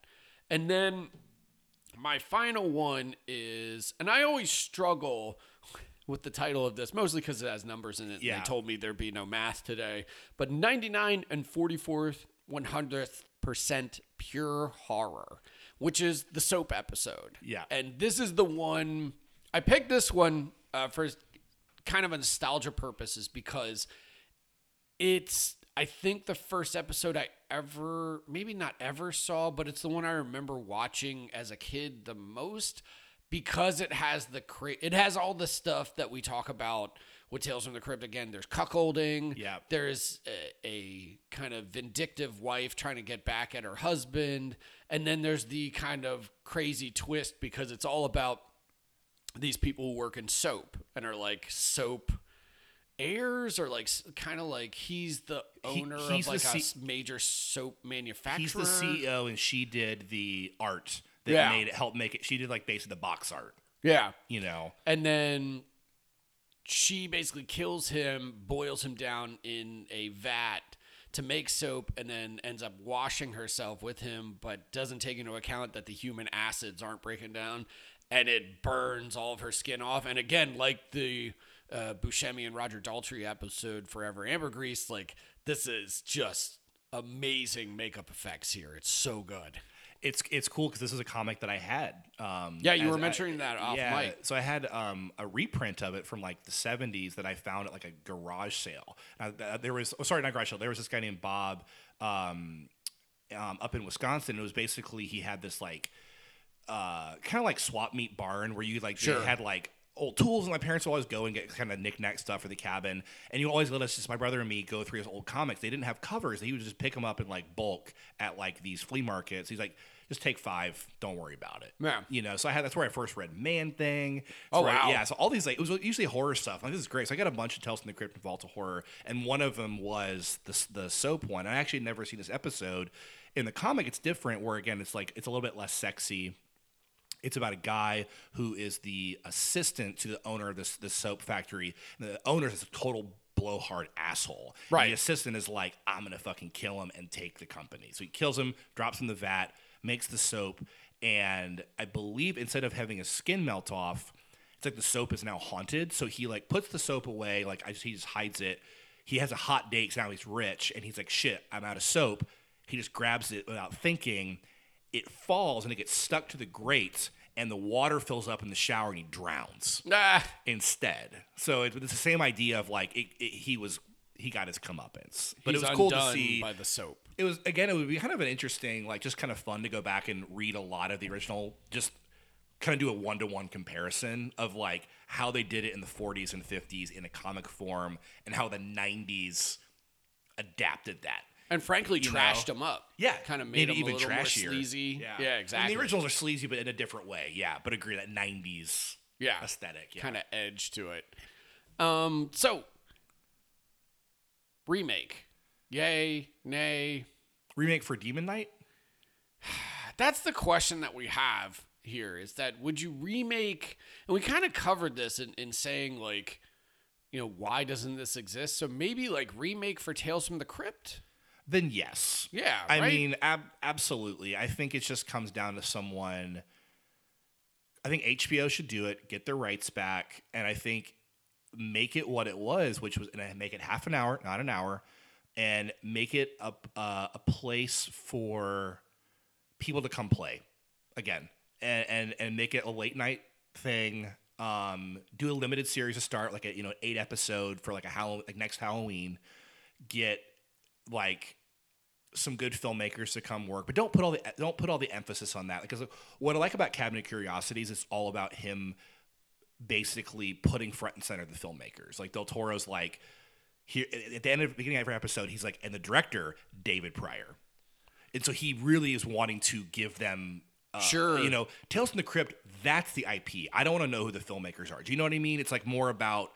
S1: And then my final one is, and I always struggle with the title of this, mostly because it has numbers in it. and
S2: Yeah.
S1: They told me there'd be no math today. But 99 and 44th, 100th percent pure horror, which is the soap episode.
S2: Yeah.
S1: And this is the one, I picked this one uh, for kind of a nostalgia purposes because it's I think the first episode I ever maybe not ever saw, but it's the one I remember watching as a kid the most because it has the cra- it has all the stuff that we talk about with Tales from the Crypt again. There's cuckolding.
S2: Yeah.
S1: There's a, a kind of vindictive wife trying to get back at her husband, and then there's the kind of crazy twist because it's all about these people who work in soap and are like soap heirs or like kind of like he's the
S2: He-
S1: owner
S2: he's
S1: of like a
S2: C-
S1: major soap manufacturer.
S2: He's the CEO, and she did the art that
S1: Yeah.
S2: made it help make it. She did like basically the box art.
S1: Yeah.
S2: You know,
S1: And then she basically kills him, boils him down in a vat to make soap, and then ends up washing herself with him, but doesn't take into account that the human acids aren't breaking down, and it burns all of her skin off. And again, like the uh, Buscemi and Roger Daltrey episode, Forever Ambergris, like this is just amazing makeup effects here. It's so good.
S2: It's it's cool because this is a comic that I had. Um,
S1: Yeah, you were
S2: I-
S1: mentioning that off
S2: yeah,
S1: mic.
S2: So I had um, a reprint of it from like the '70s that I found at like a garage sale. Now, there was oh, sorry, not garage sale. There was this guy named Bob um, um, up in Wisconsin. It was basically he had this like uh, kind of like swap meet barn where you like
S1: Sure.
S2: had like old tools and my parents would always go and get kind of knick-knack stuff for the cabin and you always let us just my brother and me go through his old comics they didn't have covers he would just pick them up in like bulk at like these flea markets he's like just take five don't worry about it
S1: Yeah.
S2: you know so i had that's where i first read man thing
S1: Oh,
S2: where
S1: wow.
S2: yeah so all these like it was usually horror stuff like this is great so i got a bunch of tales from the crypt and vault of horror and one of them was the, the soap one i actually never seen this episode in the comic it's different where again it's like it's a little bit less sexy it's about a guy who is the assistant to the owner of this this soap factory. And the owner is a total blowhard asshole. And
S1: Right.
S2: the assistant is like, I'm gonna fucking kill him and take the company. So he kills him, drops him in the vat, makes the soap, and I believe instead of having his skin melt off, it's like the soap is now haunted. So he like puts the soap away, like I just, he just hides it. He has a hot date 'cause now he's rich, and he's like, shit, I'm out of soap. He just grabs it without thinking it falls and it gets stuck to the grate and the water fills up in the shower and he drowns
S1: Ah,
S2: instead so it, it's the same idea of like it, it, he was he got his comeuppance but
S1: he's
S2: it was cool to see
S1: by the soap.
S2: It was again it would be kind of an interesting like just kind of fun to go back and read a lot of the original just kind of do a one-to-one comparison of like how they did it in the 40s and 50s in a comic form and how the 90s adapted that
S1: And frankly,
S2: You
S1: trashed
S2: know?
S1: them up.
S2: yeah,
S1: kind of made
S2: maybe
S1: them more
S2: trashier.
S1: sleazy.
S2: Yeah,
S1: Yeah,
S2: And
S1: exactly.
S2: the originals are sleazy, but in a different way. Yeah, but agree that '90s
S1: yeah,
S2: aesthetic. Yeah.
S1: kind of edge to it. Um, so remake, yay, nay.
S2: remake for Demon Knight. [SIGHS]
S1: That's the question that we have here. Is that would you remake? And we kind of covered this in, in saying like, you know, why doesn't this exist? So maybe like remake for Tales from the Crypt.
S2: Then yes.
S1: Yeah,
S2: I
S1: right?
S2: mean, ab- absolutely. I think it just comes down to someone. I think HBO should do it, get their rights back, and I think make it what it was, which was and make it half an hour, not an hour, and make it a uh, a place for people to come play again, and and, and make it a late night thing. Um, do a limited series to start, like a you know eight episode for like a Halloween, like next Halloween. Get like some good filmmakers to come work, but don't put all the don't put all the emphasis on that because what I like about Cabinet Curiosities is it's all about him basically putting front and center the filmmakers. Like Del Toro's like here at the end of the beginning of every episode, he's like, and the director David Prior, and so he really is wanting to give them. Uh,
S1: Sure.
S2: you know, Tales from the Crypt. That's the IP. I don't want to know who the filmmakers are. Do you know what I mean? It's like more about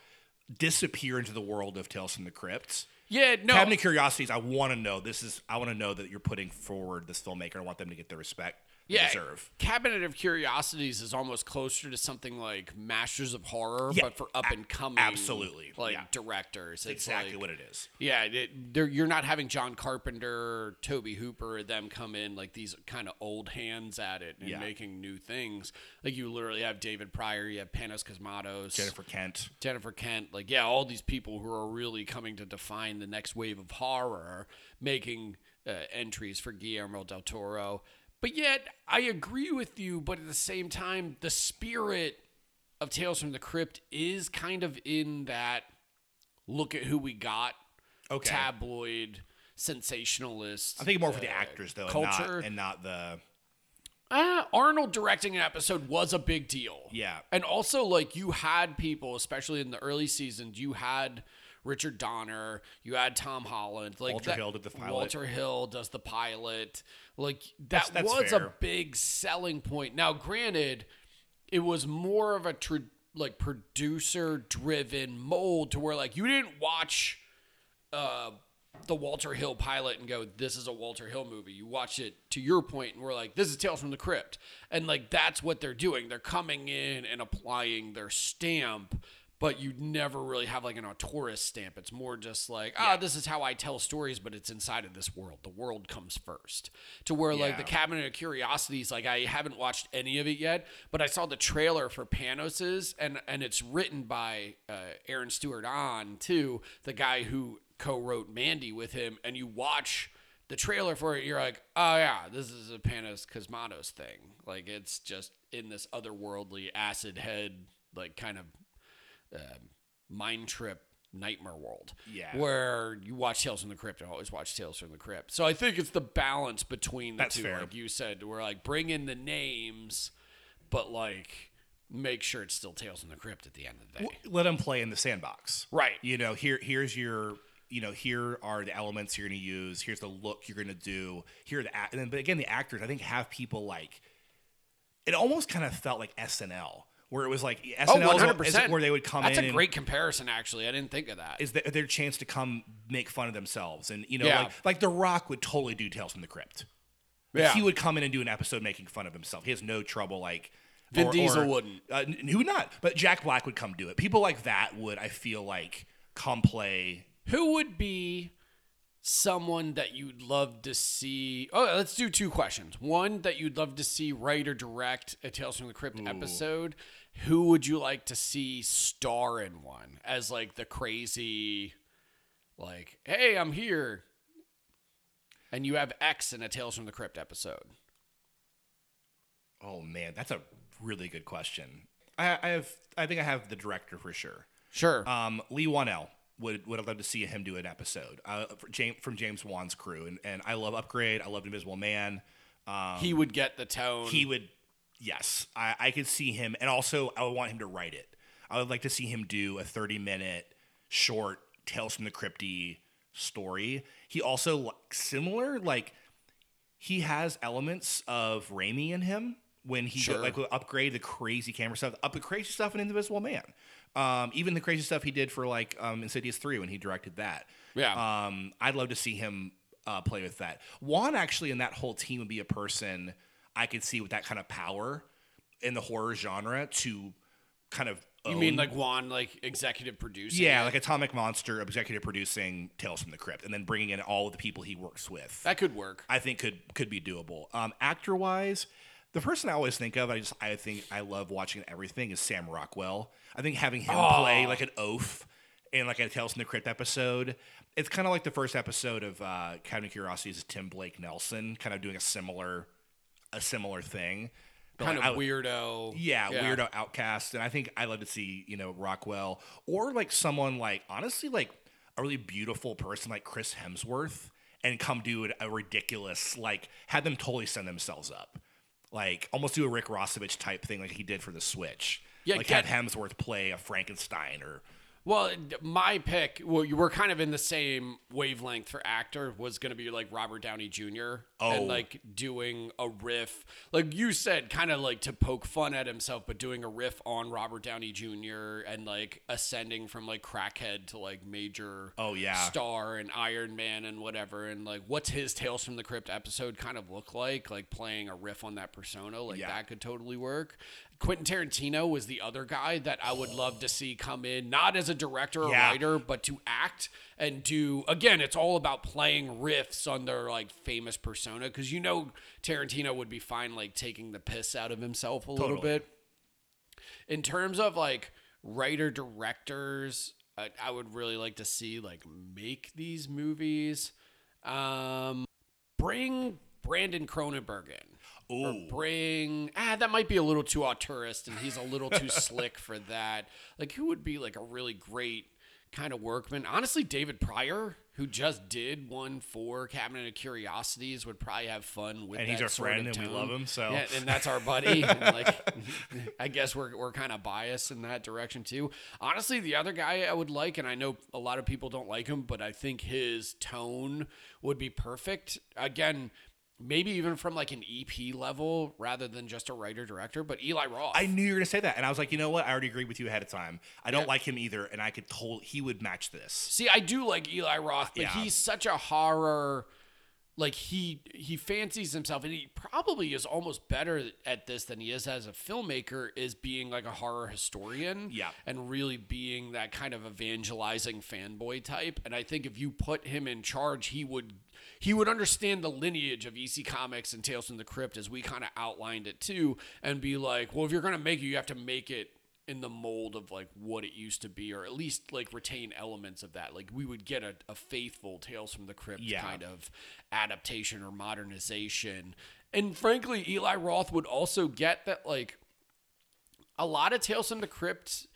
S2: disappear into the world of Tales from the Crypt.
S1: Yeah, no.
S2: Cabinet Curiosities, I want to know. This is I want to know that you're putting forward this filmmaker. I want them to get the respect
S1: yeah,
S2: deserve.
S1: Cabinet of Curiosities is almost closer to something like Masters of Horror,
S2: Yeah,
S1: but for up and coming,
S2: absolutely,
S1: like
S2: yeah.
S1: directors. It's
S2: Exactly
S1: like-
S2: what it is.
S1: Yeah, it, you're not having John Carpenter, Tobe Hooper, them come in like these kind of old hands at it and
S2: Yeah.
S1: making new things. Like you literally have David Prior, you have Panos Cosmatos,
S2: Jennifer Kent.
S1: Jennifer Kent, like yeah, all these people who are really coming to define the next wave of horror, making uh, entries for Guillermo del Toro. But yet, I agree with you. But at the same time, the spirit of Tales from the Crypt is kind of in that. Look at who we got.
S2: Okay.
S1: Tabloid sensationalist.
S2: I'm thinking more for the actors though, and
S1: culture.
S2: not, and not the
S1: Uh, Arnold directing an episode was a big deal.
S2: Yeah.
S1: And also, like, you had people, especially in the early seasons, you had Richard Donner, you had Tom Holland. Like
S2: Walter
S1: that-
S2: Hill did the pilot.
S1: Walter Hill does the pilot. Like, that
S2: That's- that's
S1: was
S2: fair.
S1: a big selling point. Now, granted, it was more of a, tr- like, producer driven mold to where, like, you didn't watch uh, the Walter Hill pilot and go, "This is a Walter Hill movie." You watch it to your point, and we're like, "This is Tales from the Crypt," and like that's what they're doing. They're coming in and applying their stamp, but you never really have like an auteurist stamp. It's more just like, "Ah, this is how I tell stories," but it's inside of this world. The world comes first. To where like the Cabinet of Curiosities, like I haven't watched any of it yet, but I saw the trailer for Panos's, and and it's written by uh, Aaron Stewart-Ahn too, the guy who co-wrote Mandy with him, and you watch the trailer for it, you're like, oh yeah, this is a Panos Cosmatos thing. Like it's just in this otherworldly acid head, like kind of um mind trip nightmare world.
S2: Yeah.
S1: Where you watch Tales from the Crypt and always watch Tales from the Crypt. So I think it's the balance between the
S2: That's
S1: two,
S2: fair.
S1: like you said, where like bring in the names, but like make sure it's still Tales from the Crypt at the end of the day.
S2: let them play in the sandbox.
S1: Right.
S2: You know, here here's your you know, here are the elements you're going to use. Here's the look you're going to do. Here are the act- and then, but again, the actors I think have people like. It almost kind of felt like SNL, where it was like
S1: Oh,
S2: SNL is-
S1: 100%.
S2: is where they would come
S1: That's
S2: in.
S1: a
S2: and-
S1: great comparison, actually. I didn't think of that.
S2: is their, their chance to come make fun of themselves, and you know,
S1: Yeah.
S2: like like The Rock would totally do Tales from the Crypt.
S1: Yeah.
S2: he would come in and do an episode making fun of himself. He has no trouble like.
S1: Vin Diesel wouldn't.
S2: Uh, would not? But Jack Black would come do it. People like that would, I feel like, come play.
S1: Who would be someone that you'd love to see? Oh, let's do two questions. One that you'd love to see write or direct a Tales from the Crypt episode. Who would you like to see star in one as like the crazy, like, hey, I'm here, and you have X in a Tales from the Crypt episode?
S2: Oh man, that's a really good question. I, I have, I think I have the director for sure.
S1: Sure.
S2: Um, Leigh Whannell would would have loved to see him do an episode uh, James, from James Wan's crew, and and I love Upgrade. I loved Invisible Man. Um,
S1: he would get the tone.
S2: he would yes I, I could see him and also i would want him to write it i would like to see him do a 30 minute short tales from the crypty story he also like, similar like he has elements of Raimi in him when he
S1: Sure.
S2: like would upgrade the crazy camera stuff up the crazy stuff in invisible man um, even the crazy stuff he did for like um, insidious 3 when he directed that
S1: Yeah.
S2: um, I'd love to see him uh, play with that. Wan actually in that whole team would be a person I could see with that kind of power in the horror genre to kind of.
S1: you mean like Wan, like executive producer?
S2: yeah, like Atomic Monster, executive producing Tales from the Crypt, and then bringing in all of the people he works with.
S1: that could work.
S2: I think could could be doable. Um, actor wise, the person I always think of, I just I think I love watching everything is Sam Rockwell. I think having him play like an oaf in like a Tales from the Crypt episode, it's kind of like the first episode of uh, Curiosities is Tim Blake Nelson, kind of doing a similar a similar thing. But,
S1: kind
S2: like,
S1: of weirdo.
S2: yeah, weirdo outcast. And I think I love to see, you know, Rockwell or like someone like honestly like a really beautiful person like Chris Hemsworth and come do a ridiculous like have them totally send themselves up, like almost do a Rick Rossovich type thing like he did for the Switch.
S1: Yeah,
S2: like
S1: get-
S2: have Hemsworth play a Frankenstein or
S1: Well, my pick, well, you were kind of in the same wavelength for actor, was going to be like Robert Downey Jr.
S2: Oh.
S1: And like doing a riff, like you said, kind of like to poke fun at himself, but doing a riff on Robert Downey Jr. and like ascending from like crackhead to like major
S2: Oh, yeah.
S1: star and Iron Man and whatever. And like, what's his Tales from the Crypt episode kind of look like? Like playing a riff on that persona, like
S2: Yeah.
S1: that could totally work. Quentin Tarantino was the other guy that I would love to see come in, not as a director or
S2: Yeah.
S1: writer, but to act and do. Again, it's all about playing riffs on their like famous persona because you know Tarantino would be fine like taking the piss out of himself a little bit. In terms of like writer directors, I, I would really like to see like make these movies. Um, bring Brandon Cronenberg in. Or bring ah that might be a little too auteurist and he's a little too [LAUGHS] slick for that. Like who would be like a really great kind of workman? Honestly, David Prior, who just did one for Cabinet of Curiosities, would probably have fun with
S2: And he's our friend and we love him, so-
S1: yeah, and that's our buddy. [LAUGHS] like, I guess we're we're kind of biased in that direction too. Honestly, the other guy I would like, and I know a lot of people don't like him, but I think his tone would be perfect. Again, maybe even from like an EP level rather than just a writer director. But Eli Roth,
S2: I knew you were gonna say that, and I was like, you know what? I already agreed with you ahead of time. I don't
S1: Yeah.
S2: like him either, and I could totally he would match this.
S1: See, I do like Eli Roth, but
S2: Yeah.
S1: he's such a horror. Like he he fancies himself, and he probably is almost better at this than he is as a filmmaker. Is being like a horror historian,
S2: Yeah.
S1: and really being that kind of evangelizing fanboy type. And I think if you put him in charge, he would he would understand the lineage of EC Comics and Tales from the Crypt as we kind of outlined it too, and be like, well, if you're gonna make it, you have to make it in the mold of like what it used to be, or at least like retain elements of that. Like we would get a, a faithful Tales from the Crypt
S2: Yeah.
S1: kind of adaptation or modernization. And frankly, Eli Roth would also get that like a lot of Tales from the Crypt.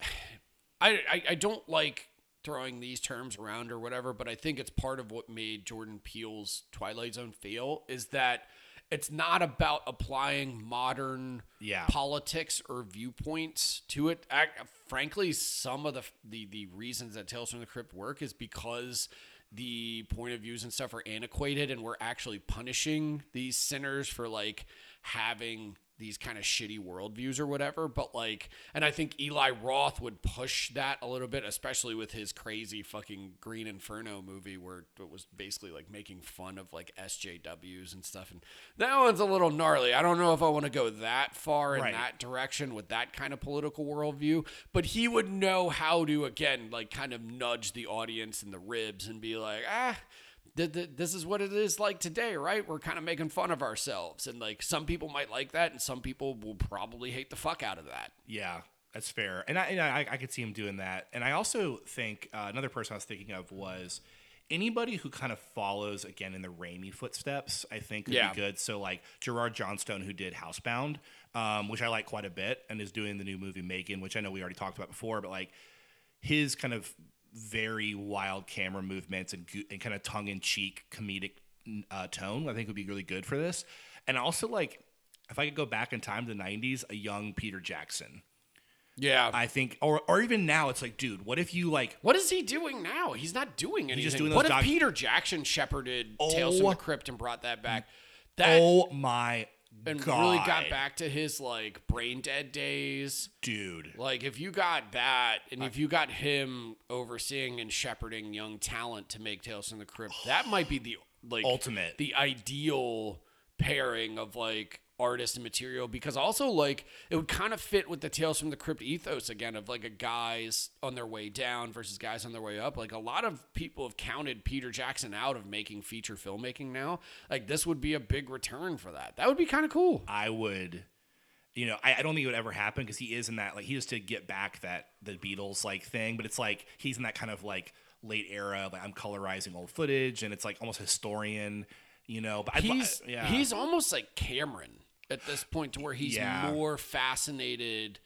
S1: [SIGHS] I, I I don't like throwing these terms around or whatever, but I think it's part of what made Jordan Peele's Twilight Zone feel is that it's not about applying modern
S2: Yeah.
S1: politics or viewpoints to it. Ac frankly, some of the, the the reasons that Tales from the Crypt work is because the point of views and stuff are antiquated, and we're actually punishing these sinners for like having these kind of shitty worldviews or whatever. But like, and I think Eli Roth would push that a little bit, especially with his crazy fucking Green Inferno movie, where it was basically like making fun of like SJWs and stuff. And that one's a little gnarly. I don't know if I want to go that far in
S2: Right.
S1: that direction with that kind of political worldview, but he would know how to again like kind of nudge the audience in the ribs and be like, ah. Th- th- This is what it is like today, right? We're kind of making fun of ourselves, and like some people might like that, and some people will probably hate the fuck out of that.
S2: Yeah, that's fair, and I and I, I could see him doing that. And I also think uh, another person I was thinking of was anybody who kind of follows again in the Raimi footsteps. I think would
S1: Yeah.
S2: be good. So like Gerard Johnstone, who did Housebound, um, which I like quite a bit, and is doing the new movie Megan, which I know we already talked about before, but like his kind of very wild camera movements and, and kind of tongue in cheek comedic uh, tone, I think would be really good for this. And also, like, if I could go back in time to the 90s, a young Peter Jackson.
S1: Yeah.
S2: I think, or, or even now, it's like, dude, what if you like,
S1: what is he doing now? He's not doing anything.
S2: just doing
S1: what if
S2: doc-
S1: Peter Jackson shepherded Tales from
S2: Oh.
S1: the Crypt and brought that back? That
S2: oh my
S1: and
S2: god,
S1: really got back to his like brain dead days.
S2: dude.
S1: Like if you got that, and if you got him overseeing and shepherding young talent to make Tales from the Crypt, that might be the like
S2: Ultimate.
S1: the ideal pairing of like artist and material because also like it would kind of fit with the Tales from the Crypt ethos again of like a guys on their way down versus guys on their way up. Like a lot of people have counted Peter Jackson out of making feature filmmaking now. Like this would be a big return for that. That would be kind of cool.
S2: I would, you know, I, I don't think it would ever happen because he is in that like he just to get back that the Beatles like thing, but it's like he's in that kind of like late era. Like I'm colorizing old footage, and it's like almost historian, you know. But
S1: he's
S2: yeah,
S1: he's almost like Cameron at this point to where he's
S2: Yeah.
S1: more fascinated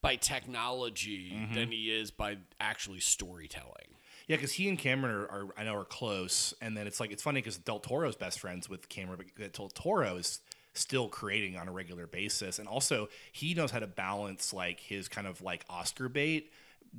S1: by technology
S2: Mm-hmm.
S1: than he is by actually storytelling.
S2: Yeah, because he and Cameron are, are I know are close, and then it's like it's funny because Del Toro's best friends with Cameron, but Del Toro is still creating on a regular basis, and also he knows how to balance like his kind of like Oscar bait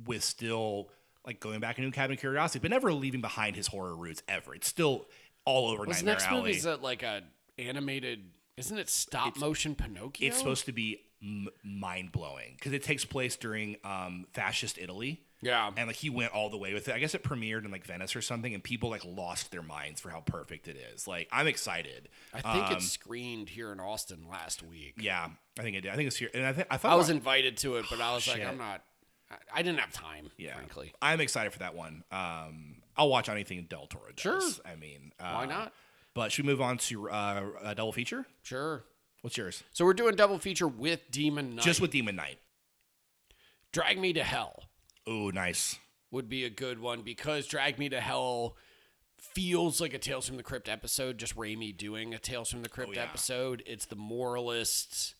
S2: with still like going back into Cabin Curiosity, but never leaving behind his horror roots ever. It's still all over
S1: Was
S2: Nightmare
S1: next
S2: Alley.
S1: movie is that like a animated? Isn't it stop motion Pinocchio?
S2: it's supposed to be m- mind blowing because it takes place during um, fascist Italy.
S1: Yeah.
S2: and like he went all the way with it. I guess it premiered in like Venice or something, and people like lost their minds for how perfect it is. Like I'm excited.
S1: I think
S2: Um,
S1: it screened here in Austin last week.
S2: Yeah, I think it did. I think it's here, and I think I thought
S1: I was
S2: about-
S1: invited to it, but I was like, I'm not. I, I didn't have time.
S2: Yeah,
S1: frankly.
S2: I'm excited for that one. Um, I'll watch anything Del Toro does.
S1: Sure.
S2: I mean, uh,
S1: Why not?
S2: But should we move on to uh, a double feature?
S1: Sure.
S2: What's yours?
S1: So we're doing double feature with Demon Knight.
S2: Just with Demon Knight.
S1: Drag Me to Hell
S2: Oh, nice.
S1: would be a good one because Drag Me to Hell feels like a Tales from the Crypt episode. Just Raimi doing a Tales from the Crypt
S2: Oh, yeah.
S1: episode. It's the moralist,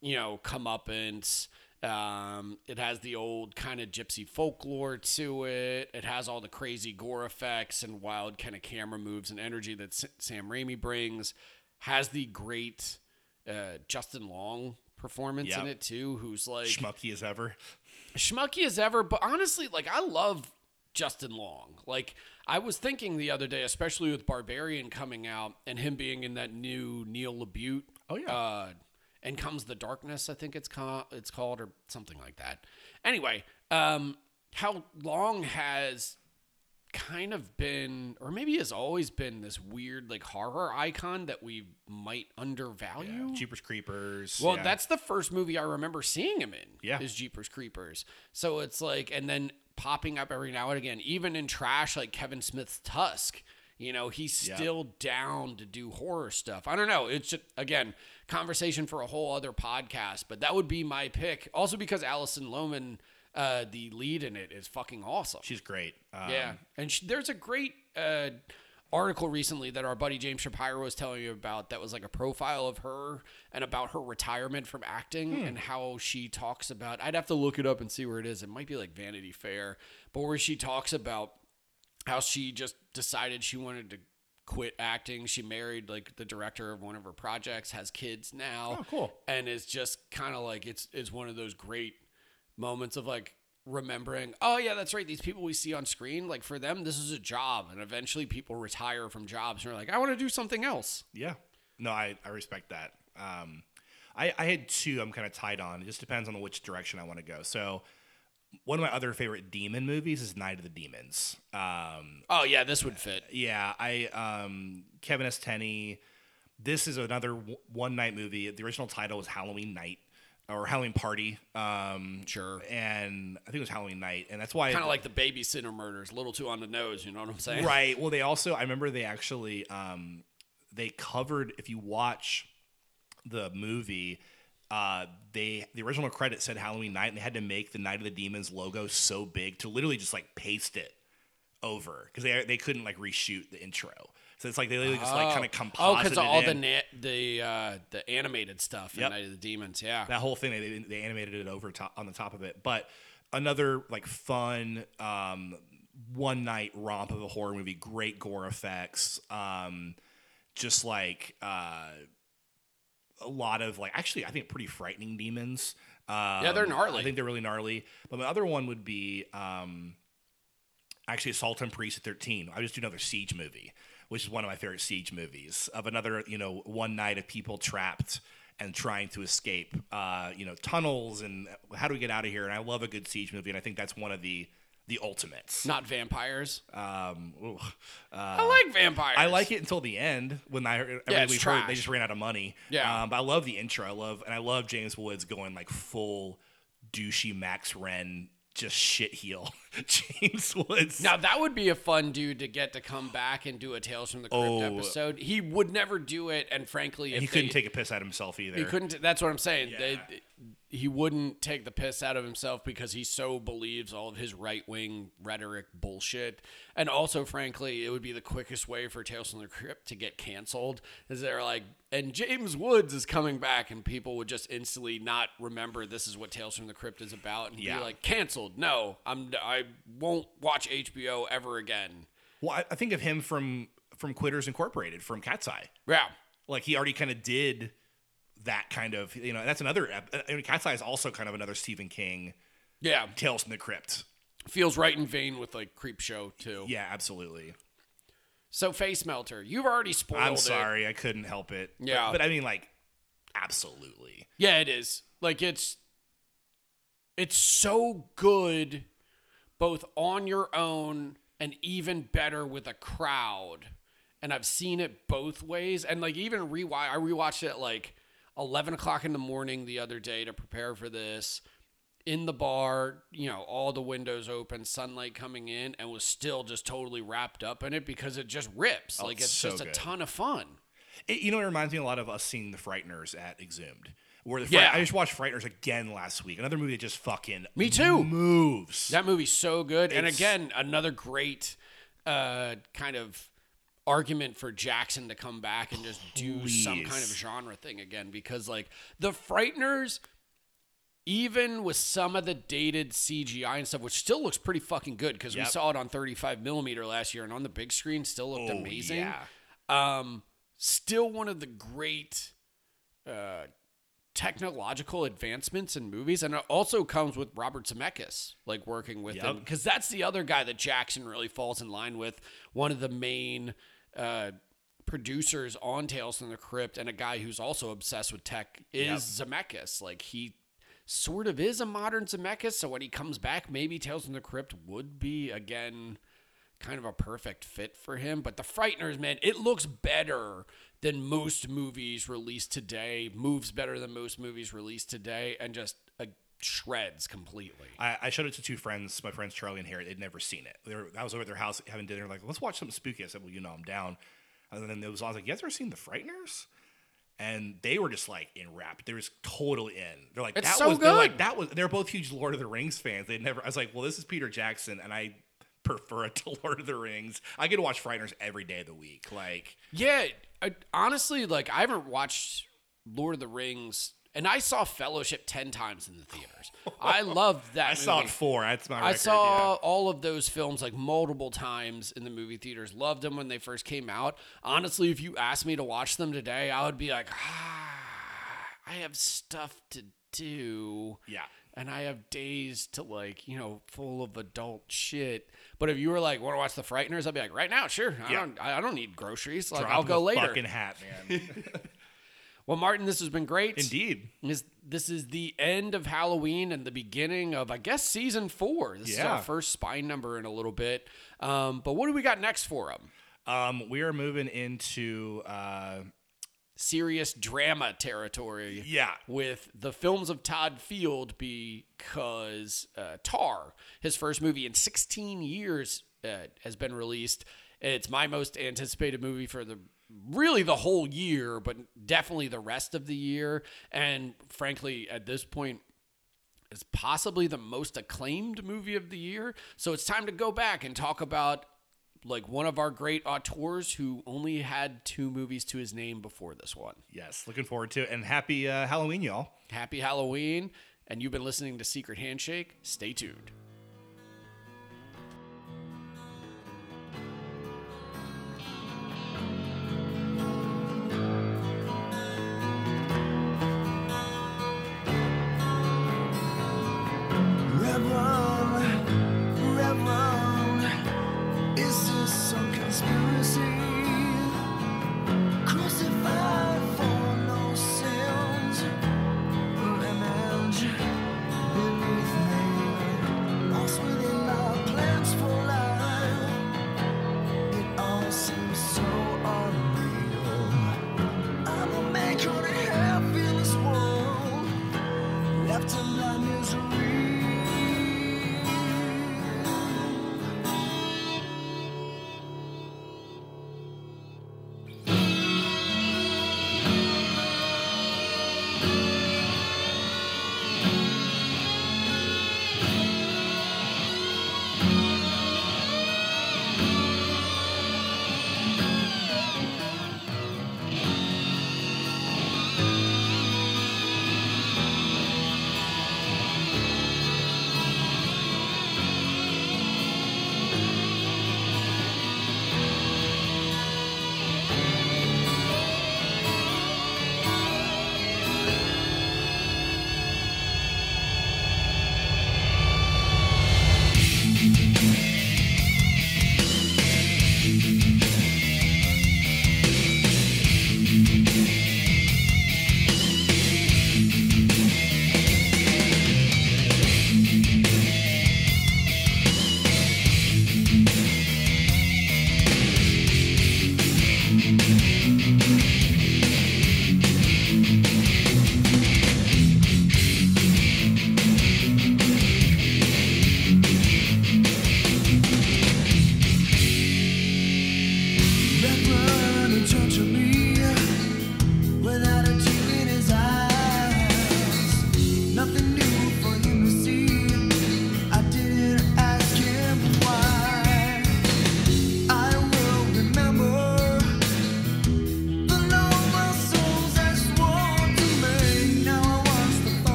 S1: you know, comeuppance. Um, it has the old kind of gypsy folklore to it. It has all the crazy gore effects and wild kind of camera moves and energy that S- Sam Raimi brings. Has the great uh, Justin Long performance in it too, who's like
S2: Schmucky as ever.
S1: schmucky as ever, but honestly, like I love Justin Long. Like I was thinking the other day, especially with Barbarian coming out and him being in that new Neil LaBute.
S2: Oh, yeah.
S1: Uh, and comes the darkness, I think it's ca- it's called or something like that. Anyway, um, how Long has kind of been, or maybe has always been, this weird like horror icon that we might undervalue.
S2: Jeepers Creepers.
S1: Well,
S2: yeah.
S1: that's the first movie I remember seeing him in.
S2: Yeah.
S1: is Jeepers Creepers. So it's like, and then popping up every now and again, even in trash like Kevin Smith's Tusk. You know, he's
S2: Yeah.
S1: still down to do horror stuff. I don't know. It's just, again conversation for a whole other podcast, but that would be my pick. Also because Alison Lohman, uh, the lead in it, is fucking awesome.
S2: she's great. Um,
S1: Yeah, and sh- there's a great uh, article recently that our buddy James Shapiro was telling you about. That was like a profile of her and about her retirement from acting and how she talks about. I'd have to look it up and see where it is. It might be like Vanity Fair, but where she talks about how she just decided she wanted to quit acting. She married like the director of one of her projects, has kids now.
S2: Oh, cool.
S1: And it's just kind of like it's it's one of those great moments of like remembering, oh yeah, that's right. These people we see on screen, like for them, this is a job, and eventually people retire from jobs and are like, I want to do something else.
S2: Yeah. No, I, I respect that. Um, I, I had two I'm kind of tied on. It just depends on which direction I want to go. So, one of my other favorite demon movies is Night of the Demons. Um,
S1: Oh yeah, this would fit.
S2: yeah, I um, Kevin S. Tenney. This is another one night movie. The original title was Halloween Night or Halloween Party. Um,
S1: Sure.
S2: And I think it was Halloween Night, and that's why
S1: Kind of like the babysitter murders, a little too on the nose. You know what I'm saying?
S2: Right. Well, they also I remember they actually um, they covered if you watch the movie. Uh, they the original credit said Halloween night, and they had to make the Night of the Demons logo so big to literally just like paste it over because they they couldn't like reshoot the intro. So it's like they literally just like kind of composited
S1: Oh, because all
S2: it
S1: the
S2: in.
S1: na- the uh, the animated stuff in Night of the Demons. Yeah.
S2: that whole thing they, they animated it over top on the top of it but another like fun um one night romp of a horror movie great gore effects um just like uh a lot of like actually i think pretty frightening demons. Um,
S1: they're gnarly.
S2: i think they're really gnarly. But my other one would be um actually assault on precinct 13 i just do another siege movie which is one of my favorite siege movies of another you know one night of people trapped and trying to escape uh you know tunnels and how do we get out of here? And i love a good siege movie and i think that's one of the the ultimates
S1: Not vampires.
S2: um ooh, uh,
S1: I like vampires.
S2: I like it until the end when I
S1: it's
S2: we've heard they just ran out of money.
S1: Yeah.
S2: um, but I love the intro. I love and I love James Woods going like full douchey Max Renn, just shit heel [LAUGHS] [LAUGHS] James Woods.
S1: Now that would be a fun dude to get to come back and do a Tales from the Crypt
S2: Oh.
S1: episode. He would never do it, and frankly, if
S2: he couldn't take a piss at himself either.
S1: He couldn't. That's what I'm saying. They, he wouldn't take the piss out of himself because he so believes all of his right wing rhetoric bullshit. And also, frankly, it would be the quickest way for Tales from the Crypt to get canceled. Is they're like, and James Woods is coming back, and people would just instantly not remember this is what Tales from the Crypt is about, and
S2: Yeah.
S1: be like, canceled. No, I'm I won't watch HBO ever again.
S2: Well, I, I think of him from from Quitters Incorporated from Cat's Eye.
S1: Yeah.
S2: Like he already kind of did that kind of you know that's another. I mean, Cat's Eye is also kind of another Stephen King
S1: Yeah.
S2: Tales from the Crypt.
S1: Feels right in vein with like Creepshow too.
S2: Yeah, absolutely.
S1: So Face Melter, you've already spoiled
S2: I'm
S1: it.
S2: sorry, I couldn't help it. But-
S1: Yeah.
S2: but, I mean, like, absolutely.
S1: Yeah, it is. Like it's it's so good both on your own and even better with a crowd. And I've seen it both ways. And like even rewatch I rewatched it like eleven o'clock in the morning the other day to prepare for this. In the bar, you know, all the windows open, sunlight coming in, and was still just totally wrapped up in it because it just rips. Oh, like
S2: it's
S1: it's
S2: so
S1: just a ton of fun.
S2: It, you know, it reminds me a lot of us seeing The Frighteners at Exhumed. Where the
S1: Yeah.
S2: Fright- I just watched Frighteners again last week. Another movie that just fucking
S1: Me too.
S2: moves.
S1: That movie's so good. and again, another great uh, kind of argument for Jackson to come back and just do some kind of genre thing again because like the Frighteners even with some of the dated CGI and stuff, which still looks pretty fucking good because we saw it on 35 millimeter last year and on the big screen still looked
S2: Oh,
S1: amazing.
S2: yeah.
S1: Um, still one of the great uh, technological advancements in movies, and it also comes with Robert Zemeckis, like working with
S2: Yep.
S1: him, because that's the other guy that Jackson really falls in line with. One of the main uh, producers on Tales from the Crypt, and a guy who's also obsessed with tech is Zemeckis. Like he sort of is a modern Zemeckis, so when he comes back, maybe Tales from the Crypt would be again kind of a perfect fit for him. But The Frighteners, man, it looks better than most movies released today, moves better than most movies released today, and just uh, shreds completely.
S2: I, I showed it to two friends, my friends Charlie and Harry. They'd never seen it. They were, I was over at their house having dinner. Like, let's watch something spooky. I said, well, you know, I'm down. And then it was, I was like, you guys ever seen The Frighteners? And they were just like enwrapped. They were just totally in. They're like,
S1: It's
S2: that
S1: so
S2: was, they're like, that was, they're both huge Lord of the Rings fans. They never, I was like, well, this is Peter Jackson, and I prefer it [LAUGHS] to Lord of the Rings. I get to watch Frighteners every day of the week. Like,
S1: Yeah, I, honestly, like I haven't watched Lord of the Rings, and I saw Fellowship ten times in the theaters. I [LAUGHS] loved that.
S2: I saw it four. That's my
S1: I
S2: record,
S1: saw
S2: yeah.
S1: all of those films like multiple times in the movie theaters. Loved them when they first came out. Honestly, if you asked me to watch them today, I would be like, ah, I have stuff to do.
S2: Yeah.
S1: And I have days to like, you know, full of adult shit. But if you were like, want to watch The Frighteners, I'd be like, right now, sure. I
S2: Yeah.
S1: don't, I don't need groceries. Like,
S2: Drop
S1: I'll go later.
S2: Fucking hat, man. [LAUGHS] [LAUGHS]
S1: Well, Martin, this has been great.
S2: Indeed.
S1: This, this is the end of Halloween and the beginning of, I guess, season four. This is
S2: Yeah.
S1: our first spine number in a little bit. Um, but what do we got next for them?
S2: Um, we are moving into uh,
S1: Serious drama territory.
S2: yeah.
S1: With the films of Todd Field because uh, Tar, his first movie in 16 years, uh, has been released. And It's my most anticipated movie for the really the whole year, but definitely the rest of the year. And frankly, at this point, is possibly the most acclaimed movie of the year. So it's time to go back and talk about like one of our great auteurs who only had two movies to his name before this one.
S2: Yes, looking forward to it. And happy uh, Halloween, y'all.
S1: Happy Halloween. And you've been listening to Secret Handshake. Stay tuned.